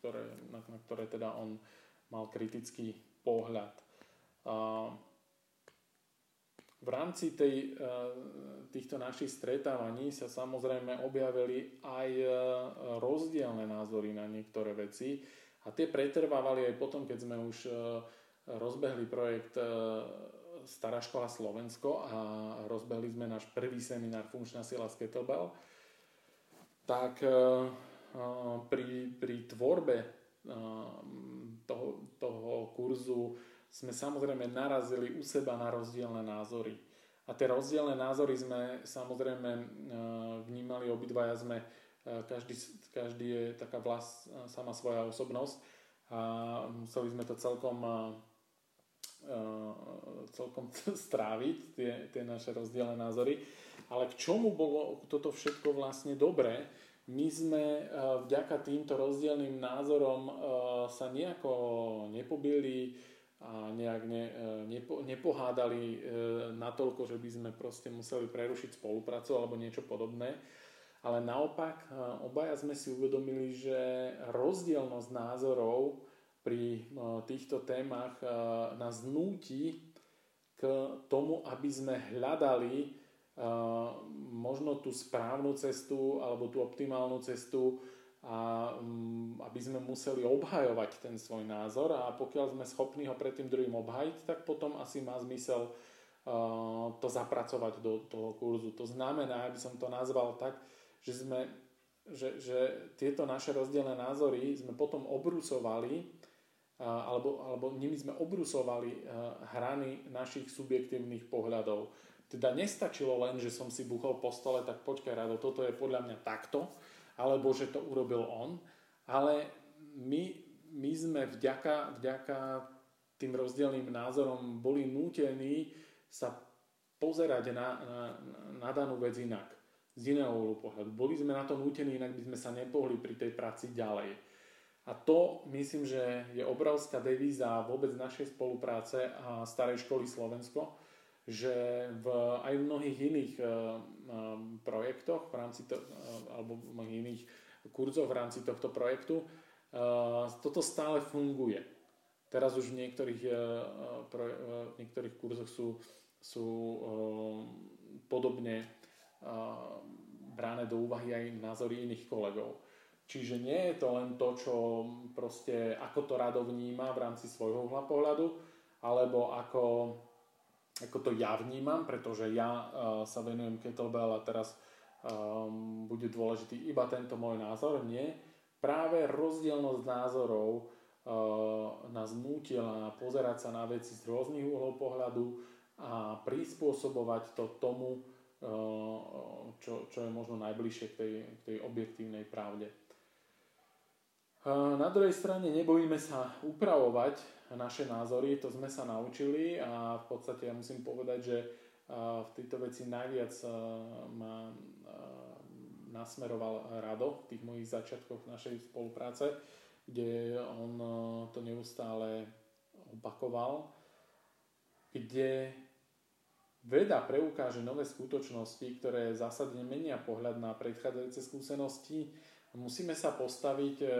ktoré, na, na ktoré teda on mal kritický pohľad. V rámci tej, týchto našich stretávaní sa samozrejme objavili aj rozdielne názory na niektoré veci a tie pretrvávali aj potom, keď sme už rozbehli projekt Stará škola Slovensko a rozbehli sme náš prvý seminár Funkčná sila z tak e, e, pri, pri tvorbe e, toho, toho kurzu sme samozrejme narazili u seba na rozdielne názory. A tie rozdielne názory sme samozrejme vnímali obidvaja sme, každý, každý je taká vlast, sama svoja osobnosť a museli sme to celkom celkom stráviť, tie, tie naše rozdielne názory. Ale k čomu bolo toto všetko vlastne dobré? My sme eh, vďaka týmto rozdielným názorom eh, sa nejako nepobili a nejak ne, nepo, nepohádali natoľko, že by sme proste museli prerušiť spoluprácu alebo niečo podobné. Ale naopak, obaja sme si uvedomili, že rozdielnosť názorov pri eh, týchto témach eh, nás núti k tomu, aby sme hľadali eh, možno tú správnu cestu alebo tú optimálnu cestu a mm, aby sme museli obhajovať ten svoj názor a pokiaľ sme schopní ho pred tým druhým obhajiť, tak potom asi má zmysel to zapracovať do toho kurzu. To znamená, aby som to nazval tak, že sme že, že tieto naše rozdielne názory sme potom obrusovali alebo, alebo nimi sme obrusovali hrany našich subjektívnych pohľadov. Teda nestačilo len, že som si buchol po stole, tak počkaj Rado, toto je podľa mňa takto, alebo že to urobil on, ale my, my sme vďaka, vďaka tým rozdielným názorom boli nútení sa pozerať na, na, na danú vec inak, z iného uhlu pohľadu. Boli sme na to nútení, inak by sme sa nepohli pri tej práci ďalej. A to myslím, že je obrovská devíza vôbec našej spolupráce a starej školy Slovensko, že v, aj v mnohých iných uh, projektoch v rámci to, uh, alebo v mnohých iných kurzoch v rámci tohto projektu uh, toto stále funguje. Teraz už v niektorých, pro, v niektorých kurzoch sú, sú podobne bráne do úvahy aj názory iných kolegov. Čiže nie je to len to, čo proste, ako to rado vníma v rámci svojho uhla pohľadu, alebo ako, ako to ja vnímam, pretože ja uh, sa venujem kettlebell a teraz um, bude dôležitý iba tento môj názor. Nie. Práve rozdielnosť názorov uh, nás nútila pozerať sa na veci z rôznych uhlov pohľadu a prispôsobovať to tomu, uh, čo, čo je možno najbližšie k tej, k tej objektívnej pravde. Na druhej strane nebojíme sa upravovať naše názory, to sme sa naučili a v podstate ja musím povedať, že v tejto veci najviac ma nasmeroval Rado v tých mojich začiatkoch našej spolupráce, kde on to neustále opakoval, kde veda preukáže nové skutočnosti, ktoré zásadne menia pohľad na predchádzajúce skúsenosti, musíme sa postaviť uh,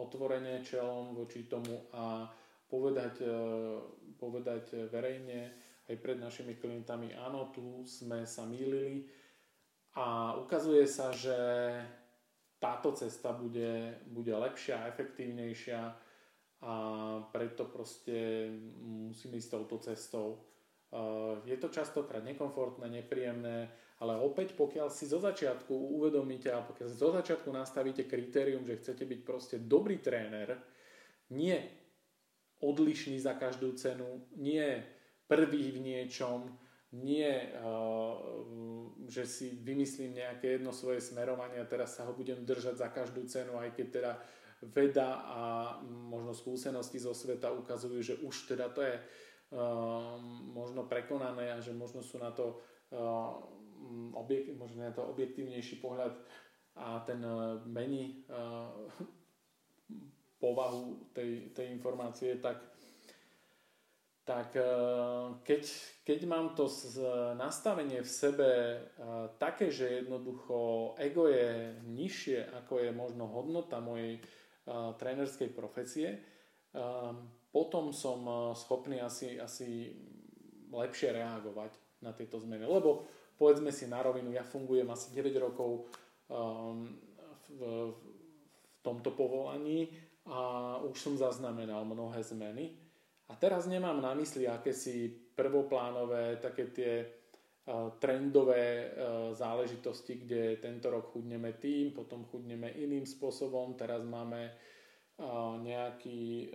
otvorene čelom voči tomu a povedať, uh, povedať verejne aj pred našimi klientami, áno, tu sme sa mýlili a ukazuje sa, že táto cesta bude, bude lepšia, efektívnejšia a preto proste musíme ísť touto cestou. Je to častokrát nekomfortné, nepríjemné, ale opäť, pokiaľ si zo začiatku uvedomíte a pokiaľ si zo začiatku nastavíte kritérium, že chcete byť proste dobrý tréner, nie odlišný za každú cenu, nie prvý v niečom, nie, že si vymyslím nejaké jedno svoje smerovanie a teraz sa ho budem držať za každú cenu, aj keď teda veda a možno skúsenosti zo sveta ukazujú, že už teda to je možno prekonané a že možno sú na to Mm, objekt, možno na to objektívnejší pohľad a ten mení povahu tej, tej informácie, tak tak e, keď, keď mám to nastavenie v sebe e, také, že jednoducho ego je nižšie, ako je možno hodnota mojej e, trénerskej profesie, potom som schopný asi, asi lepšie reagovať na tieto zmeny. Lebo povedzme si na rovinu, ja fungujem asi 9 rokov v, v tomto povolaní a už som zaznamenal mnohé zmeny. A teraz nemám na mysli akési prvoplánové, také tie uh, trendové uh, záležitosti, kde tento rok chudneme tým, potom chudneme iným spôsobom, teraz máme uh, nejaký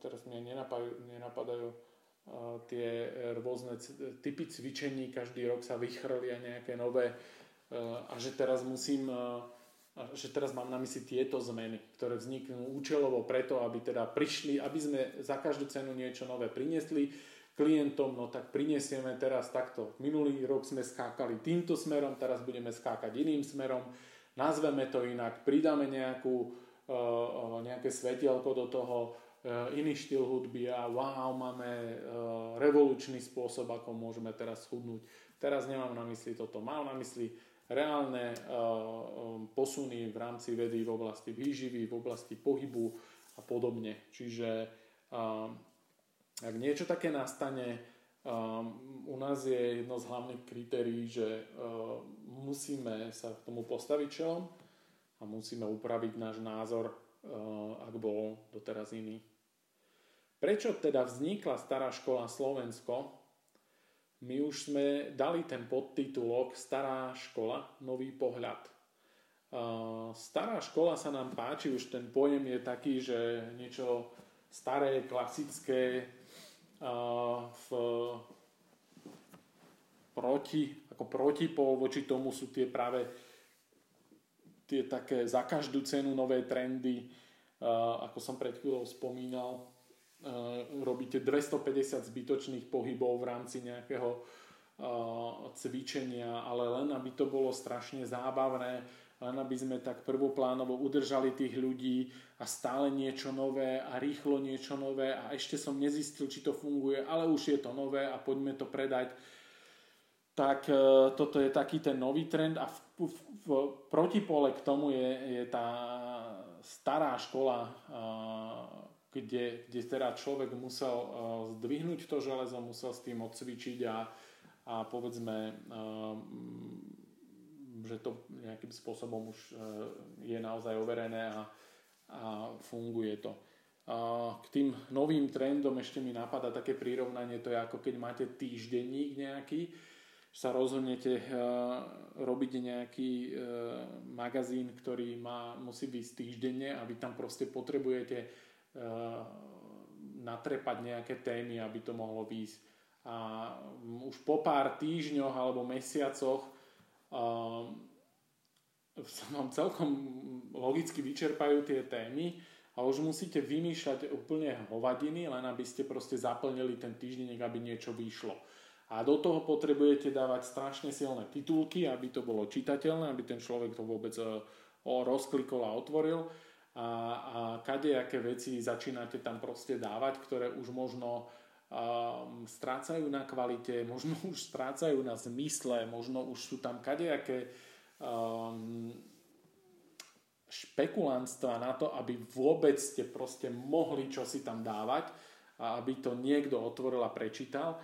teraz mne nenapadajú, nenapadajú tie rôzne typy cvičení, každý rok sa vychrlia nejaké nové a že teraz musím že teraz mám na mysli tieto zmeny, ktoré vzniknú účelovo preto, aby teda prišli, aby sme za každú cenu niečo nové priniesli klientom, no tak prinesieme teraz takto. Minulý rok sme skákali týmto smerom, teraz budeme skákať iným smerom, nazveme to inak, pridáme nejakú, e, e, nejaké svetielko do toho, e, iný štýl hudby a wow, máme revolučný spôsob, ako môžeme teraz chudnúť. Teraz nemám na mysli toto, mám na mysli reálne eh, posuny v rámci vedy v oblasti výživy, v oblasti pohybu a podobne. Čiže eh, ak niečo také nastane, eh, u nás je jedno z hlavných kritérií, že musíme sa k tomu postaviť čelom a musíme upraviť náš názor, ak bol doteraz iný. Prečo teda vznikla stará škola Slovensko? my už sme dali ten podtitulok Stará škola, nový pohľad. Stará škola sa nám páči, už ten pojem je taký, že niečo staré, klasické, v proti, ako protipol voči tomu sú tie práve tie také za každú cenu nové trendy, ako som pred chvíľou spomínal, robíte 250 zbytočných pohybov v rámci nejakého eh, cvičenia, ale len aby to bolo strašne zábavné, len aby sme tak prvoplánovo udržali tých ľudí a stále niečo nové a rýchlo niečo nové a ešte som nezistil, či to funguje, ale už je to nové a poďme to predať. Tak eh, toto je taký ten nový trend a v, v, v protipole k tomu je, je tá stará škola kde, kde teda človek musel uh, zdvihnúť to železo, musel s tým odcvičiť a, a povedzme, uh, že to nejakým spôsobom už uh, je naozaj overené a, a funguje to. K tým novým trendom ešte mi napadá také prirovnanie, to je ako keď máte týždenník nejaký, sa rozhodnete robiť nejaký magazín, ktorý má, musí byť týždenne a vy tam proste potrebujete Eh, natrepať nejaké témy, aby to mohlo výjsť. A už po pár týždňoch alebo mesiacoch uh, sa vám celkom logicky vyčerpajú tie témy a už musíte vymýšľať úplne hovadiny, len aby ste proste zaplnili ten týždeň, aby niečo vyšlo. A do toho potrebujete dávať strašne silné titulky, aby to bolo čitateľné, aby ten človek to vôbec uh, rozklikol a otvoril a, a kadejaké veci začínate tam proste dávať, ktoré už možno um, strácajú na kvalite, možno už strácajú na zmysle, možno už sú tam kadejaké um, špekulantstva na to, aby vôbec ste proste mohli čosi tam dávať a aby to niekto otvoril a prečítal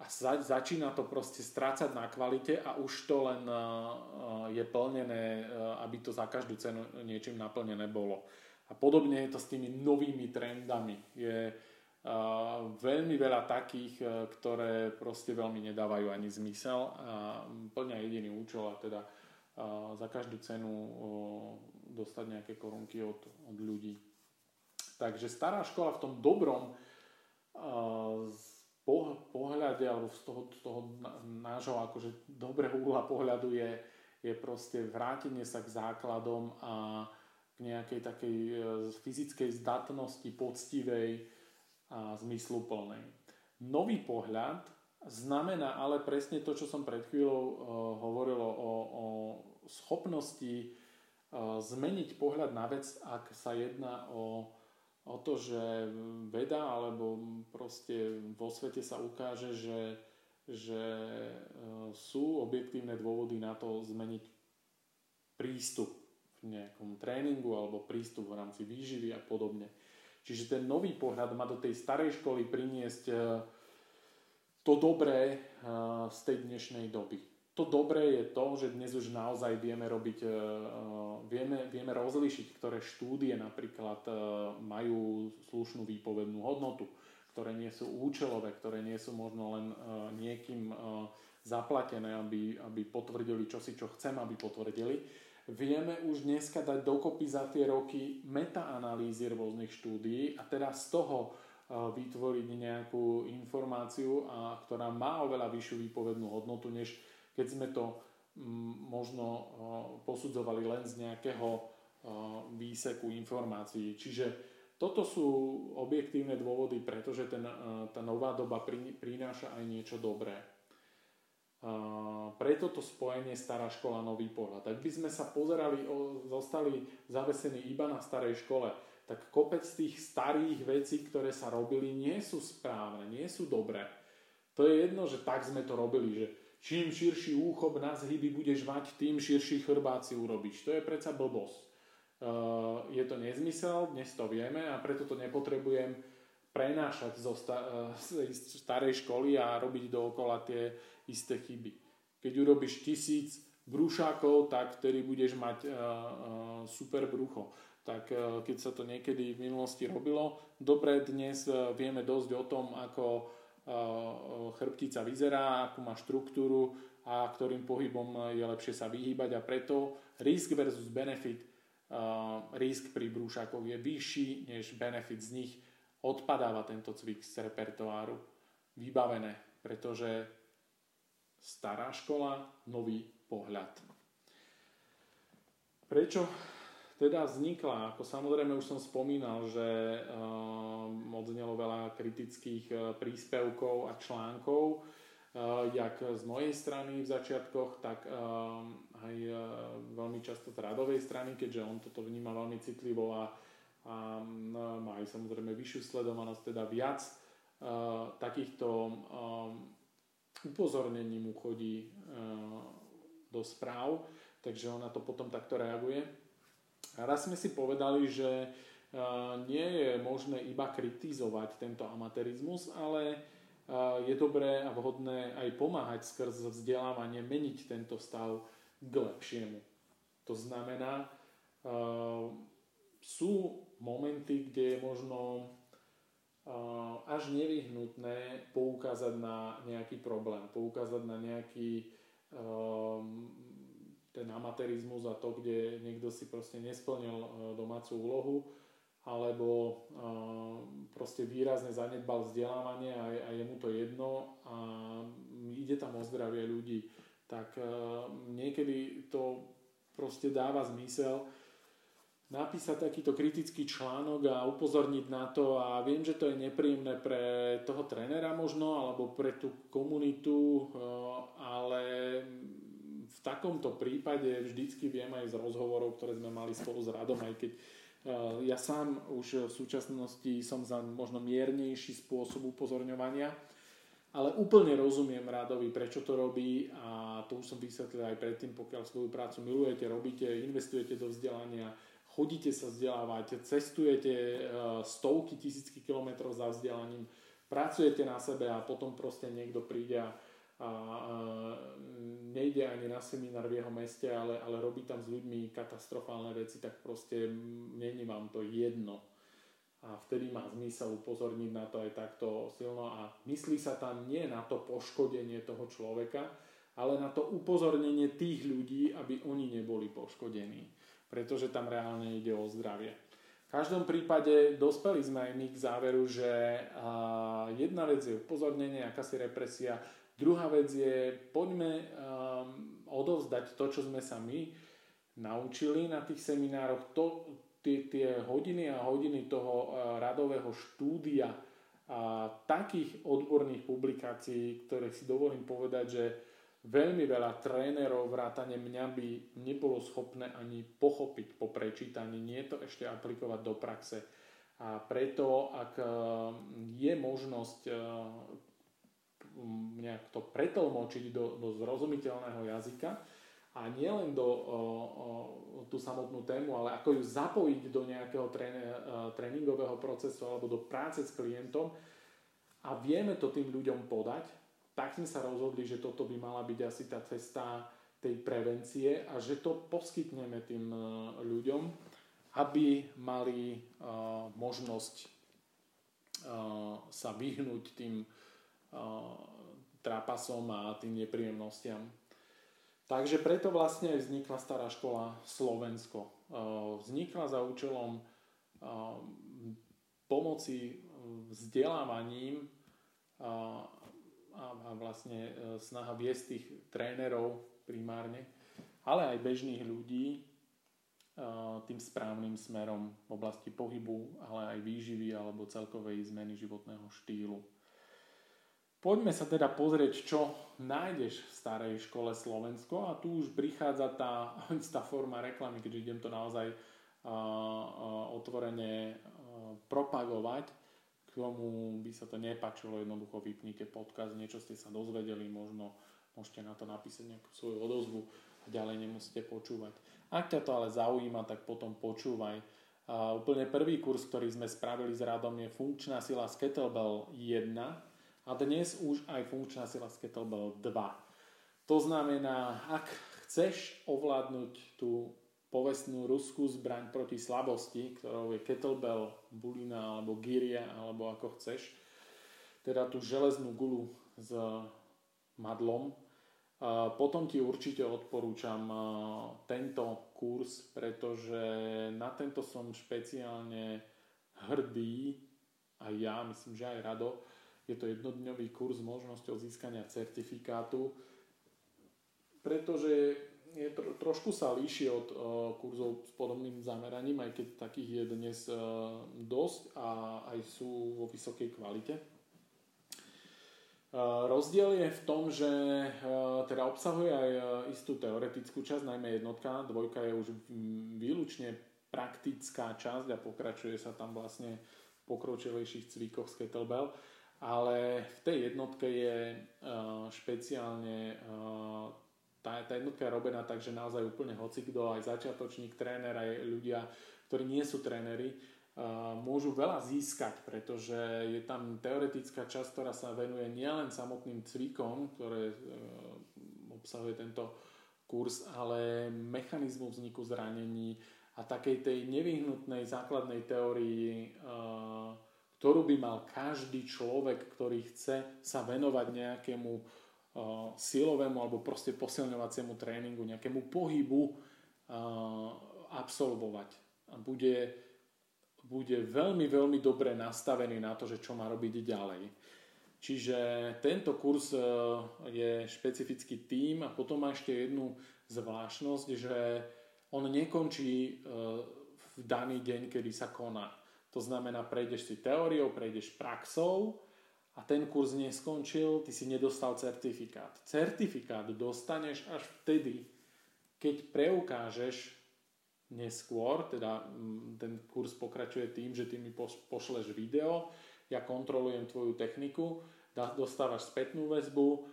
a za, začína to proste strácať na kvalite a už to len uh, je plnené, uh, aby to za každú cenu niečím naplnené bolo. A podobne je to s tými novými trendami. Je uh, veľmi veľa takých, uh, ktoré proste veľmi nedávajú ani zmysel a plňa jediný účel a teda uh, za každú cenu uh, dostať nejaké korunky od, od ľudí. Takže stará škola v tom dobrom uh, pohľade alebo z toho, toho nášho akože dobrého uhla pohľadu je, je proste vrátenie sa k základom a k nejakej takej e, fyzickej zdatnosti, poctivej a zmysluplnej. Nový pohľad znamená ale presne to, čo som pred chvíľou uh, hovoril o, o schopnosti uh, zmeniť pohľad na vec, ak sa jedná o, o to, že veda alebo proste vo svete sa ukáže, že, že uh, sú objektívne dôvody na to zmeniť prístup v nejakom tréningu alebo prístup v rámci výživy a podobne. Čiže ten nový pohľad má do tej starej školy priniesť e, to dobré e, z tej dnešnej doby. To dobré je to, že dnes už naozaj vieme robiť, e, vieme, vieme rozlišiť, ktoré štúdie napríklad majú slušnú výpovednú hodnotu, ktoré nie sú účelové, ktoré nie sú možno len niekým zaplatené, aby, aby potvrdili čosi, čo chcem, aby potvrdili. Vieme už dneska dať dokopy za tie roky metaanalýzy rôznych štúdií a teraz z toho e, vytvoriť nejakú informáciu, ktorá má oveľa vyššiu výpovednú hodnotu, než keď sme to možno e, posudzovali len z nejakého e, výseku informácií. Čiže toto sú objektívne dôvody, pretože ten, tá nová doba prináša aj niečo dobré preto to spojenie stará škola, nový pohľad. Ak by sme sa pozerali, zostali zavesení iba na starej škole, tak kopec tých starých vecí, ktoré sa robili, nie sú správne, nie sú dobré. To je jedno, že tak sme to robili, že čím širší úchop na zhyby budeš mať, tým širší chrbát si urobíš. To je predsa blbosť. je to nezmysel, dnes to vieme a preto to nepotrebujem prenášať zo starej školy a robiť dookola tie isté chyby. Keď urobíš tisíc brúšákov, tak vtedy budeš mať uh, super brucho. Tak keď sa to niekedy v minulosti robilo, dobre, dnes vieme dosť o tom, ako chrbtica vyzerá, akú má štruktúru a ktorým pohybom je lepšie sa vyhýbať a preto risk versus benefit, uh, risk pri brúšakoch je vyšší než benefit z nich. Odpadáva tento cvik z repertoáru. Vybavené, pretože stará škola, nový pohľad. Prečo teda vznikla? Ako samozrejme už som spomínal, že uh, odznelo veľa kritických uh, príspevkov a článkov, uh, jak z mojej strany v začiatkoch, tak uh, aj uh, veľmi často z radovej strany, keďže on toto vníma veľmi citlivo a, a uh, má aj samozrejme vyššiu sledovanosť, teda viac uh, takýchto um, upozornení mu chodí e, do správ, takže on na to potom takto reaguje. Raz sme si povedali, že e, nie je možné iba kritizovať tento amatérizmus, ale e, je dobré a vhodné aj pomáhať skrz vzdelávanie meniť tento stav k lepšiemu. To znamená, sú momenty, kde je možno až nevyhnutné poukázať na nejaký problém, poukázať na nejaký ten amatérizmus a to, kde niekto si proste nesplnil uh, domácu úlohu alebo uh, proste výrazne zanedbal vzdelávanie a, je mu to jedno a ide tam o zdravie ľudí, tak uh, niekedy to proste dáva zmysel napísať takýto kritický článok a upozorniť na to a viem, že to je nepríjemné pre toho trénera možno alebo pre tú komunitu, ale v takomto prípade vždycky viem aj z rozhovorov, ktoré sme mali spolu s Radom, aj keď eh, ja sám už v súčasnosti som za možno miernejší spôsob upozorňovania, ale úplne rozumiem Radovi, prečo to robí a to už som vysvetlil aj predtým, pokiaľ svoju prácu milujete, robíte, investujete do vzdelania, chodíte sa vzdelávať, cestujete e, stovky, tisícky kilometrov za vzdelaním, pracujete na sebe a potom proste niekto príde a, a, a nejde ani na seminár v jeho meste, ale, ale robí tam s ľuďmi katastrofálne veci, tak proste není vám to jedno. A vtedy má zmysel upozorniť na to aj takto silno a myslí sa tam nie na to poškodenie toho človeka, ale na to upozornenie tých ľudí, aby oni neboli poškodení pretože tam reálne ide o zdravie. V každom prípade dospeli sme aj my k záveru, že jedna vec je upozornenie, akási represia, druhá vec je poďme odovzdať to, čo sme sa my naučili na tých seminároch, to, tie, tie hodiny a hodiny toho radového štúdia a takých odborných publikácií, ktoré si dovolím povedať, že veľmi veľa trénerov vrátane mňa by nebolo schopné ani pochopiť po prečítaní, nie to ešte aplikovať do praxe. A preto, ak je možnosť nejak to pretlmočiť do, do zrozumiteľného jazyka a nielen do o, o, tú samotnú tému, ale ako ju zapojiť do nejakého tréne, tréningového procesu alebo do práce s klientom. A vieme to tým ľuďom podať, tak sme sa rozhodli, že toto by mala byť asi tá cesta tej prevencie a že to poskytneme tým ľuďom, aby mali uh, možnosť sa vyhnúť tým trápasom a tým nepríjemnostiam. Takže preto vlastne aj vznikla stará škola Slovensko. Vznikla za účelom pomoci vzdelávaním a, vlastne snaha viesť tých trénerov primárne, ale aj bežných ľudí tým správnym smerom v oblasti pohybu, ale aj výživy alebo celkovej zmeny životného štýlu. Poďme sa teda pozrieť, čo nájdeš v starej škole Slovensko a tu už prichádza tá istá forma reklamy, keďže idem to naozaj uh, uh, otvorene uh, propagovať. K tomu by sa to nepačilo, jednoducho vypnite podcast, niečo ste sa dozvedeli, možno môžete na to napísať nejakú svoju odozvu a ďalej nemusíte počúvať. Ak ťa to ale zaujíma, tak potom počúvaj. Uh, úplne prvý kurz, ktorý sme spravili s Radom je funkčná sila z Kettlebell 1, a dnes už aj funkčná sila Kettlebell 2. To znamená, ak chceš ovládnuť tú povestnú ruskú zbraň proti slabosti, ktorou je kettlebell, bulina alebo giria, alebo ako chceš, teda tú železnú gulu s madlom, potom ti určite odporúčam tento kurz, pretože na tento som špeciálne hrdý, aj ja, myslím, že aj Rado, je to jednodňový kurz s možnosťou získania certifikátu, pretože je tro, trošku sa líši od uh, kurzov s podobným zameraním, aj keď takých je dnes uh, dosť a aj sú vo vysokej kvalite. Uh, rozdiel je v tom, že uh, teda obsahuje aj uh, istú teoretickú časť, najmä jednotka, dvojka je už výlučne praktická časť a pokračuje sa tam vlastne v pokročilejších cvíkoch z kettlebell ale v tej jednotke je uh, špeciálne uh, tá, tá jednotka je robená tak, že naozaj úplne hocikdo, aj začiatočník, tréner, aj ľudia, ktorí nie sú tréneri, uh, môžu veľa získať, pretože je tam teoretická časť, ktorá sa venuje nielen samotným cvikom, ktoré obsahuje tento kurz, ale mechanizmu vzniku zranení a takej tej nevyhnutnej základnej teórii ktorú by mal každý človek, ktorý chce sa venovať nejakému uh, silovému alebo proste posilňovaciemu tréningu, nejakému pohybu uh, absolvovať. A bude, bude veľmi, veľmi dobre nastavený na to, že čo má robiť ďalej. Čiže tento kurz uh, je špecifický tým a potom má ešte jednu zvláštnosť, že on nekončí uh, v daný deň, kedy sa koná to znamená, prejdeš si teóriou, prejdeš praxou a ten kurz neskončil, ty si nedostal certifikát. Certifikát dostaneš až vtedy, keď preukážeš neskôr, teda mm, ten kurz pokračuje tým, že ty mi pošleš video, ja kontrolujem tvoju techniku, dostávaš spätnú väzbu,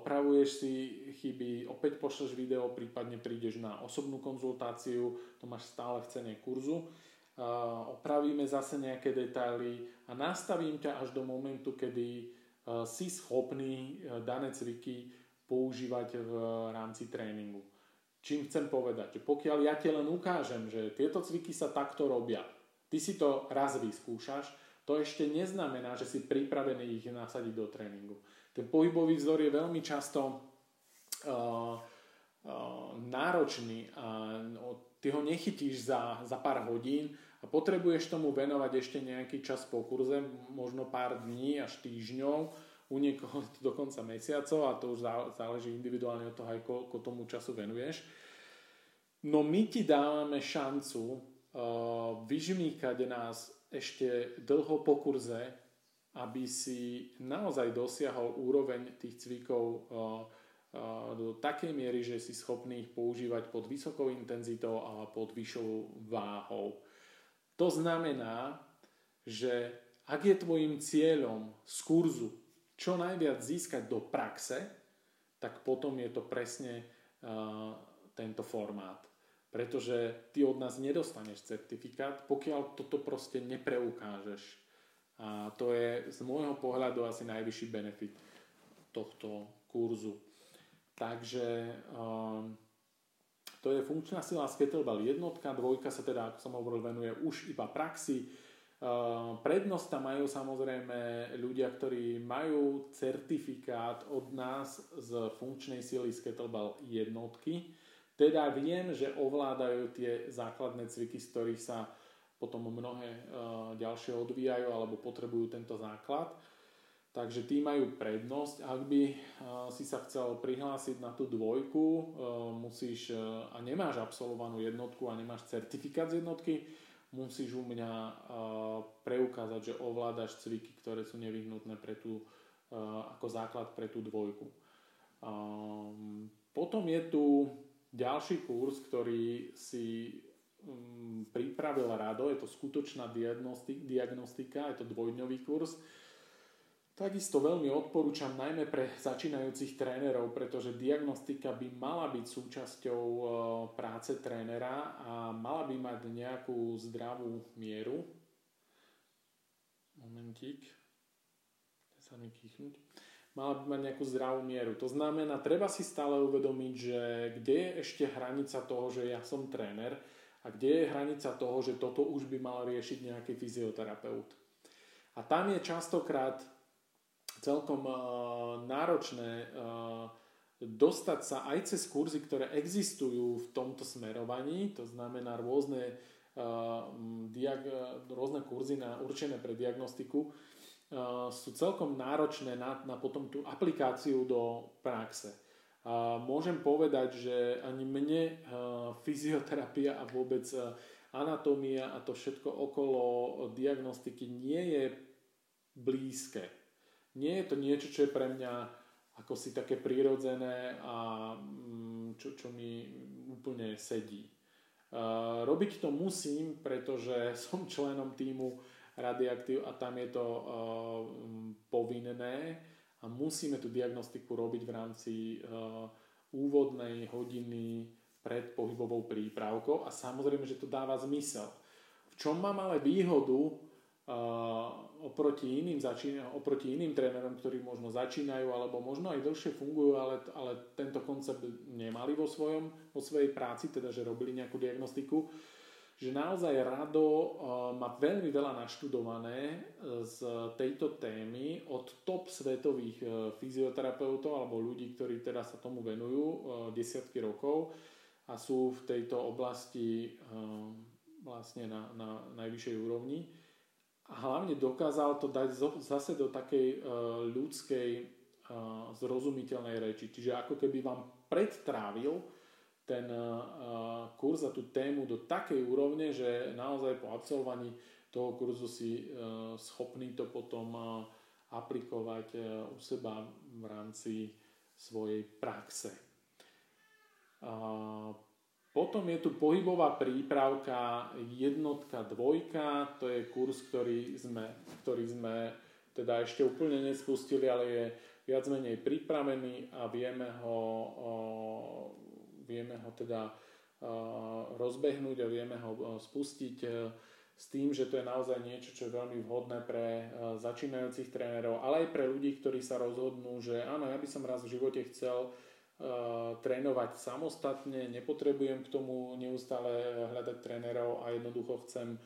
opravuješ si chyby, opäť pošleš video, prípadne prídeš na osobnú konzultáciu, to máš stále v cene kurzu opravíme zase nejaké detaily a nastavím ťa až do momentu, kedy si schopný dané cviky používať v rámci tréningu. Čím chcem povedať, pokiaľ ja ti len ukážem, že tieto cviky sa takto robia, ty si to raz vyskúšaš, to ešte neznamená, že si pripravený ich nasadiť do tréningu. Ten pohybový vzor je veľmi často uh, uh, náročný a no, ty ho nechytíš za, za pár hodín, a potrebuješ tomu venovať ešte nejaký čas po kurze, možno pár dní až týždňov, u niekoho dokonca mesiacov a to už záleží individuálne od toho, aj tomu času venuješ. No my ti dávame šancu uh, vyžmýkať nás ešte dlho po kurze aby si naozaj dosiahol úroveň tých cvikov do takej miery, že si schopný ich používať pod vysokou intenzitou a pod vyššou váhou. To znamená, že ak je tvojim cieľom z kurzu čo najviac získať do praxe, tak potom je to presne uh, tento formát. Pretože ty od nás nedostaneš certifikát, pokiaľ toto proste nepreukážeš. A to je z môjho pohľadu asi najvyšší benefit tohto kurzu. Takže um, to je funkčná sila z kettlebell jednotka, dvojka sa teda, ako som hovoril, venuje už iba praxi. Uh, prednosť tam majú samozrejme ľudia, ktorí majú certifikát od nás z funkčnej sily z kettlebell jednotky. Teda viem, že ovládajú tie základné cviky, z ktorých sa potom mnohé uh, ďalšie odvíjajú alebo potrebujú tento základ. Takže tí majú prednosť. Ak by eh, si sa chcel prihlásiť na tú dvojku, eh, musíš, eh, a nemáš absolvovanú jednotku a nemáš certifikát z jednotky, musíš u mňa preukázať, že ovládaš cviky, ktoré sú nevyhnutné pre tú, ako základ pre tú dvojku. Potom je tu ďalší kurz, ktorý si mm, pripravil Rado, je to skutočná diagnostika, je to dvojdňový kurz Takisto veľmi odporúčam najmä pre začínajúcich trénerov, pretože diagnostika by mala byť súčasťou e, práce trénera a mala by mať nejakú zdravú mieru. Momentík. sa mi kýchnuť. Mala by mať nejakú zdravú mieru. To znamená, treba si stále uvedomiť, že kde je ešte hranica toho, že ja som tréner a kde je hranica toho, že toto už by mal riešiť nejaký fyzioterapeut. A tam je častokrát celkom uh, náročné uh, dostať sa aj cez kurzy, ktoré existujú v tomto smerovaní, to znamená rôzne, diag- rôzne kurzy na, určené pre diagnostiku, sú celkom náročné na, na potom tú aplikáciu do praxe. Uh, môžem povedať, že ani mne fyzioterapia a vôbec anatómia a to všetko okolo diagnostiky nie je blízke nie je to niečo, čo je pre mňa ako si také prirodzené a mm, čo, čo mi úplne sedí. Uh, robiť to musím, pretože som členom týmu Radioaktív a tam je to uh, povinné a musíme tú diagnostiku robiť v rámci uh, úvodnej hodiny pred pohybovou prípravkou a samozrejme, že to dáva zmysel. V čom mám ale výhodu oproti iným, začína, oproti iným trénerom, ktorí možno začínajú alebo možno aj dlhšie fungujú, ale, ale tento koncept nemali vo, svojom, vo svojej práci, teda že robili nejakú diagnostiku, že naozaj Rado má veľmi veľa naštudované z tejto témy od top svetových e, fyzioterapeutov alebo ľudí, ktorí teda sa tomu venujú e, desiatky rokov a sú v tejto oblasti e, vlastne na, na najvyššej úrovni a hlavne dokázal to dať zase do takej uh, ľudskej uh, zrozumiteľnej reči. Čiže ako keby vám predtrávil ten uh, kurz a tú tému do takej úrovne, že naozaj po absolvovaní toho kurzu si schopný to potom aplikovať u seba v rámci svojej praxe. Uh, potom je tu pohybová prípravka jednotka, dvojka, to je kurz, ktorý sme, ktorý sme teda ešte úplne nespustili, ale je viac menej pripravený a vieme ho, o, vieme ho teda o, rozbehnúť a vieme ho spustiť e, s tým, že to je naozaj niečo, čo je veľmi vhodné pre e, začínajúcich trénerov, ale aj pre ľudí, ktorí sa rozhodnú, že áno, ja by som raz v živote chcel Eh, trénovať samostatne, nepotrebujem k tomu neustále hľadať trénerov a jednoducho chcem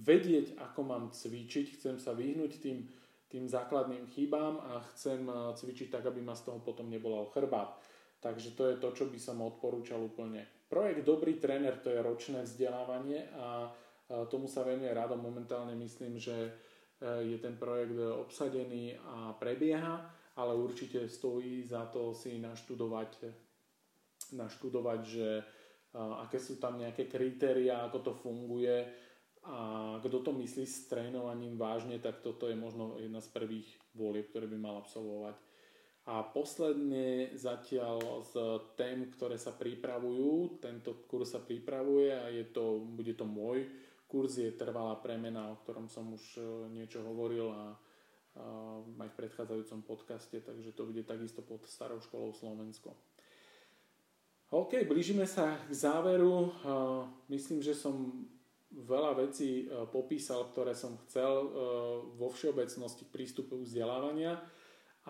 vedieť, ako mám cvičiť, chcem sa vyhnúť tým, tým základným chybám a chcem eh, cvičiť tak, aby ma z toho potom nebolal chrbát. Takže to je to, čo by som odporúčal úplne. Projekt Dobrý tréner to je ročné vzdelávanie a eh, tomu sa venuje rado. Momentálne myslím, že je ten projekt obsadený a prebieha ale určite stojí za to si naštudovať, naštudovať že aké sú tam nejaké kritéria, ako to funguje a kto to myslí s trénovaním vážne, tak toto je možno jedna z prvých volieb, ktoré by mal absolvovať. A posledne zatiaľ z tém, ktoré sa pripravujú, tento kurz sa pripravuje a je to, bude to môj kurz, je trvalá premena, o ktorom som už e, niečo hovoril a aj v predchádzajúcom podcaste, takže to bude takisto pod starou školou Slovensko. OK, blížime sa k záveru. Myslím, že som veľa vecí e, popísal, ktoré som chcel vo všeobecnosti k prístupu vzdelávania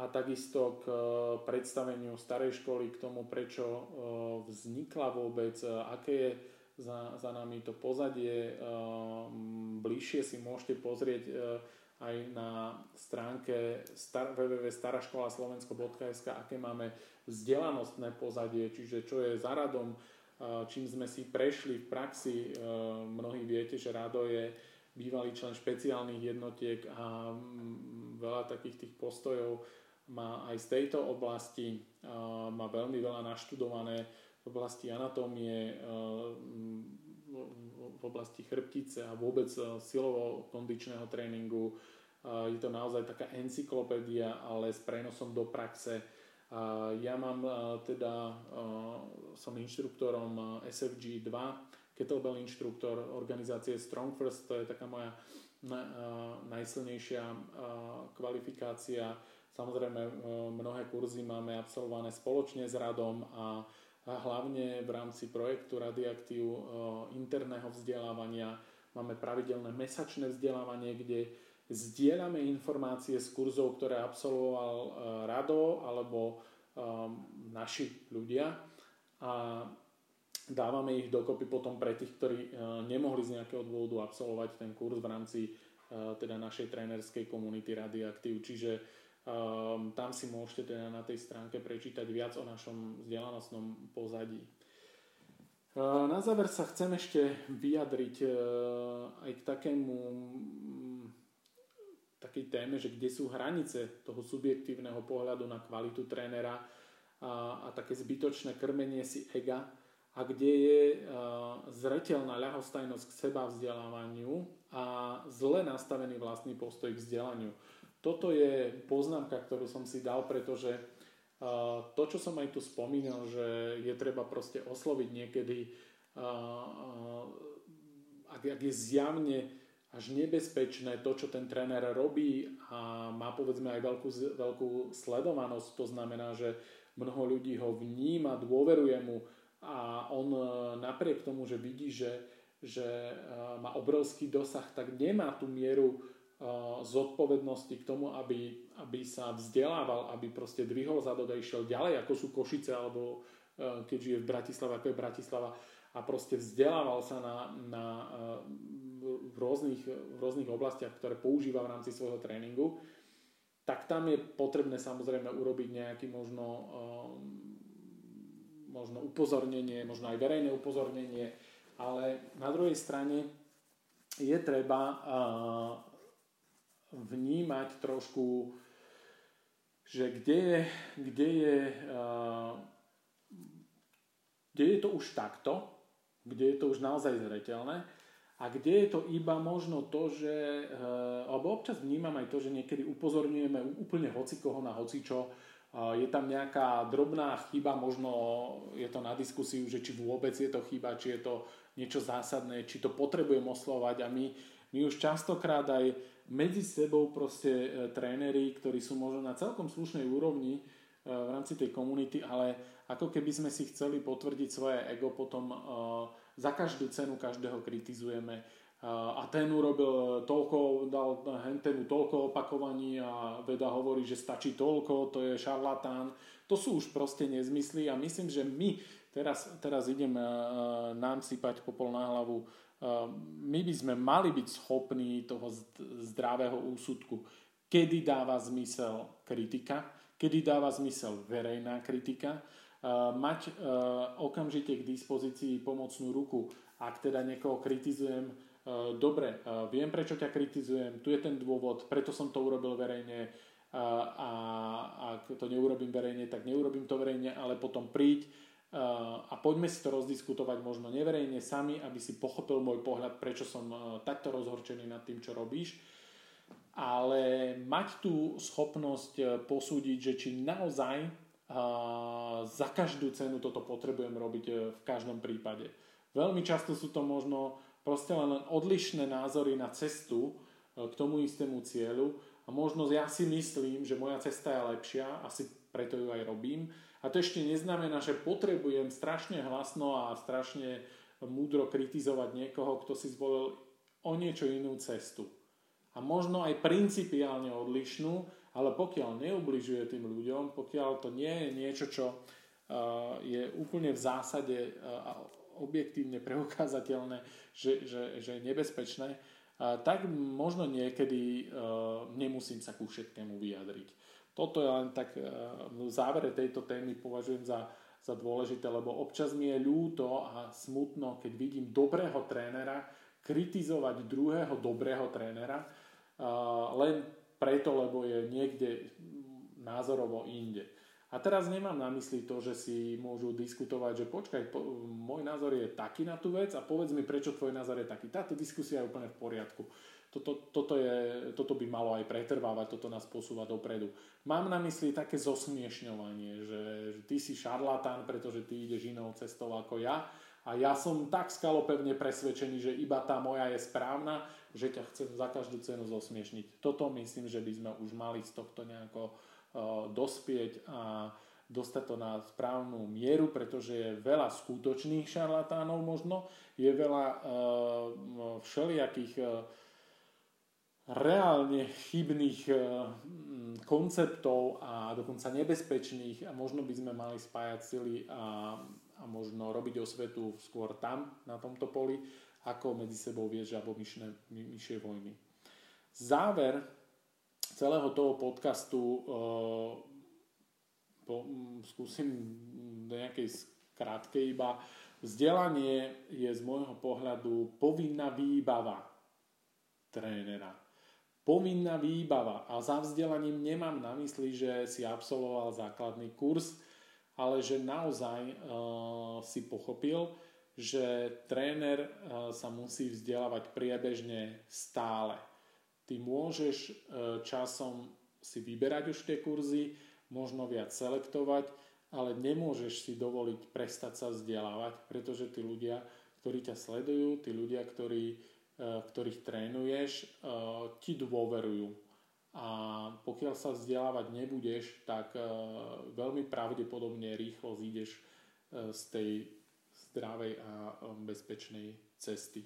a takisto k predstaveniu starej školy, k tomu, prečo vznikla vôbec, aké je za, za nami to pozadie. Bližšie si môžete pozrieť aj na stránke www.staraškolaslovensko.sk, aké máme vzdelanostné pozadie, čiže čo je za radom, čím sme si prešli v praxi. E, mnohí viete, že Rado je bývalý člen špeciálnych jednotiek a veľa takých tých postojov má aj z tejto oblasti, má veľmi veľa naštudované v oblasti anatómie, e, v oblasti chrbtice a vôbec e, silovo-kondičného tréningu. Je to naozaj taká encyklopédia, ale s prenosom do praxe ja mám teda, som inštruktorom SFG 2, kettlebell inštruktor organizácie Strong First, to je taká moja najsilnejšia kvalifikácia. Samozrejme, mnohé kurzy máme absolvované spoločne s radom a hlavne v rámci projektu Radioaktív interného vzdelávania máme pravidelné mesačné vzdelávanie, kde zdieľame informácie z kurzov, ktoré absolvoval e, Rado alebo e, naši ľudia a dávame ich dokopy potom pre tých, ktorí e, nemohli z nejakého dôvodu absolvovať ten kurz v rámci teda našej trénerskej komunity Radioaktív. Čiže um, tam si môžete teda na tej stránke prečítať viac o našom vzdelanostnom pozadí. Uh, na záver sa chcem ešte vyjadriť uh, aj k takému takej téme, že kde sú hranice toho subjektívneho pohľadu na kvalitu trénera a, a také zbytočné krmenie si ega a kde je a, zretelná ľahostajnosť k seba vzdelávaniu a zle nastavený vlastný postoj k vzdelaniu. Toto je poznámka, ktorú som si dal, pretože to, čo som aj tu spomínal, že je treba proste osloviť niekedy, ak, je zjavne až nebezpečné to, čo ten tréner robí a má povedzme aj veľkú, veľkú sledovanosť. To znamená, že mnoho ľudí ho vníma, dôveruje mu a on e, napriek tomu, že vidí, že, že e, má obrovský dosah, tak nemá tú mieru zodpovednosti k tomu, aby, aby sa vzdelával, aby proste dvihol zadok a išiel ďalej, ako sú Košice, alebo keď žije v Bratislave, ako je Bratislava a proste vzdelával sa na, na v rôznych, v rôznych oblastiach, ktoré používa v rámci svojho tréningu, tak tam je potrebné samozrejme urobiť nejaký možno, možno upozornenie, možno aj verejné upozornenie, ale na druhej strane je treba vnímať trošku, že kde je, kde je, kde je to už takto, kde je to už naozaj zretelné a kde je to iba možno to, že, eh, alebo občas vnímam aj to, že niekedy upozorňujeme úplne hocikoho na hocičo, je tam nejaká drobná chyba, možno je to na diskusiu, že či vôbec je to chyba, či je to niečo zásadné, či to potrebujem oslovať a my, my už častokrát aj medzi sebou proste eh, tréneri, ktorí sú možno na celkom slušnej úrovni eh, v rámci tej komunity, ale ako keby sme si chceli potvrdiť svoje ego potom za každú cenu každého kritizujeme a ten urobil toľko, dal hentenu toľko opakovaní a veda hovorí, že stačí toľko, to je šarlatán. To sú už proste nezmysly a myslím, že my teraz, teraz idem nám sypať popol na hlavu. My by sme mali byť schopní toho zdravého úsudku. Kedy dáva zmysel kritika, kedy dáva zmysel verejná kritika mať okamžite k dispozícii pomocnú ruku. Ak teda niekoho kritizujem, dobre, viem prečo ťa kritizujem, tu je ten dôvod, preto som to urobil verejne a ak to neurobím verejne, tak neurobím to verejne, ale potom príď a poďme si to rozdiskutovať možno neverejne sami, aby si pochopil môj pohľad, prečo som takto rozhorčený nad tým, čo robíš. Ale mať tú schopnosť posúdiť, že či naozaj za každú cenu toto potrebujem robiť v každom prípade. Veľmi často sú to možno proste len odlišné názory na cestu k tomu istému cieľu a možno ja si myslím, že moja cesta je lepšia, asi preto ju aj robím a to ešte neznamená, že potrebujem strašne hlasno a strašne múdro kritizovať niekoho, kto si zvolil o niečo inú cestu. A možno aj principiálne odlišnú, ale pokiaľ neubližuje tým ľuďom, pokiaľ to nie je niečo, čo je úplne v zásade a objektívne preukázateľné, že, že, že je nebezpečné, tak možno niekedy nemusím sa ku všetkému vyjadriť. Toto je len tak e, v závere tejto témy považujem za, za dôležité, lebo občas mi je ľúto a smutno, keď vidím dobrého trénera kritizovať druhého dobrého trénera len preto, lebo je niekde názorovo inde. A teraz nemám na mysli to, že si môžu diskutovať, že počkaj, po, môj názor je taký na tú vec a povedz mi, prečo tvoj názor je taký. Táto diskusia je úplne v poriadku toto, toto, je, toto by malo aj pretrvávať, toto nás posúva dopredu. Mám na mysli také zosmiešňovanie, že, že ty si šarlatán, pretože ty ideš inou cestou ako ja a ja som tak skalopevne presvedčený, že iba tá moja je správna, že ťa chcem za každú cenu zosmiešniť. Toto myslím, že by sme už mali z tohto nejako uh, dospieť a dostať to na správnu mieru, pretože je veľa skutočných šarlatánov možno, je veľa uh, všelijakých uh, reálne chybných eh, konceptov a dokonca nebezpečných a možno by sme mali spájať sily a, a možno robiť osvetu skôr tam, na tomto poli, ako medzi sebou viesť žabomyšné myšie vojny. Záver celého toho podcastu uh, po, um, skúsim do nejakej skrátke iba. Vzdelanie je z môjho pohľadu povinná výbava trénera povinná výbava. A za vzdelaním nemám na mysli, že si absolvoval základný kurz, ale že naozaj uh, si pochopil, že tréner uh, sa musí vzdelávať priebežne stále. Ty môžeš uh, časom si vyberať už tie kurzy, možno viac selektovať, ale nemôžeš si dovoliť prestať sa vzdelávať, pretože tí ľudia, ktorí ťa sledujú, tí ľudia, ktorí ktorých trénuješ, eh, ti dôverujú. A pokiaľ sa vzdelávať nebudeš, tak eh, veľmi pravdepodobne rýchlo zídeš z tej zdravej a bezpečnej cesty.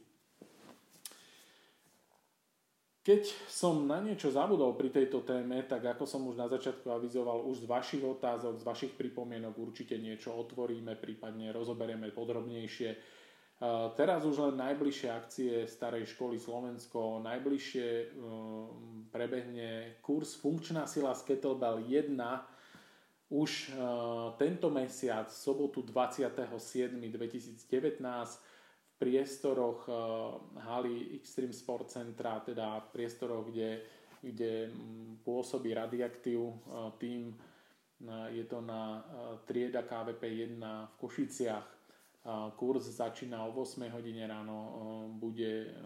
Keď som na niečo zabudol pri tejto téme, tak ako som už na začiatku avizoval, už z vašich otázok, z vašich pripomienok určite niečo otvoríme, prípadne rozoberieme podrobnejšie Teraz už len najbližšie akcie Starej školy Slovensko, najbližšie um, prebehne kurz Funkčná sila z Kettlebell 1 už uh, tento mesiac, sobotu 27.2019 v priestoroch uh, haly Extreme Sport Centra, teda v priestoroch, kde, kde um, pôsobí Radioaktív tým. Je to na trieda KVP 1 v Košiciach Kurs začína o 8 hodine ráno, bude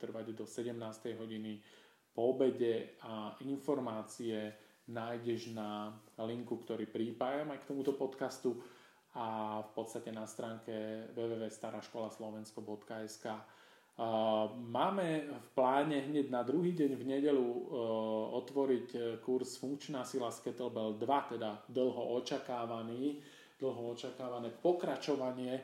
trvať do 17 hodiny po obede a informácie nájdeš na linku, ktorý pripájam aj k tomuto podcastu a v podstate na stránke www.staraškolaslovensko.sk Máme v pláne hneď na druhý deň v nedelu otvoriť e, kurz Funkčná sila z Kettlebell 2, teda dlho očakávaný, dlho očakávané pokračovanie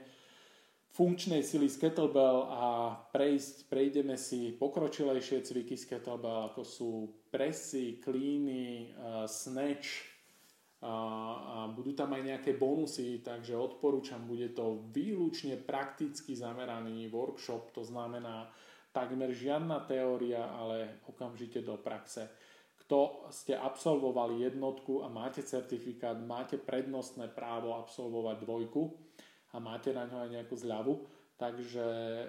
funkčnej sily z kettlebell a prejsť, prejdeme si pokročilejšie cviky z kettlebell, ako sú presy, klíny, uh, snatch a budú tam aj nejaké bonusy, takže odporúčam, bude to výlučne prakticky zameraný workshop, to znamená takmer žiadna teória, ale okamžite do praxe. Kto ste absolvovali jednotku a máte certifikát, máte prednostné právo absolvovať dvojku a máte na ňo aj nejakú zľavu. Takže e,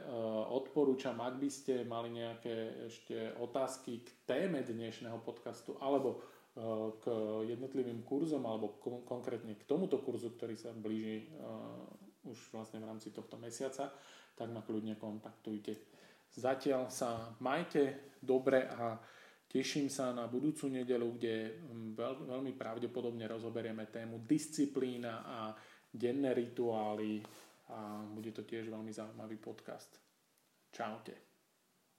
odporúčam, ak by ste mali nejaké ešte otázky k téme dnešného podcastu alebo k jednotlivým kurzom alebo konkrétne k tomuto kurzu, ktorý sa blíži už vlastne v rámci tohto mesiaca, tak ma kľudne kontaktujte. Zatiaľ sa majte dobre a teším sa na budúcu nedelu, kde veľ, veľmi pravdepodobne rozoberieme tému disciplína a denné rituály a bude to tiež veľmi zaujímavý podcast. Čaute.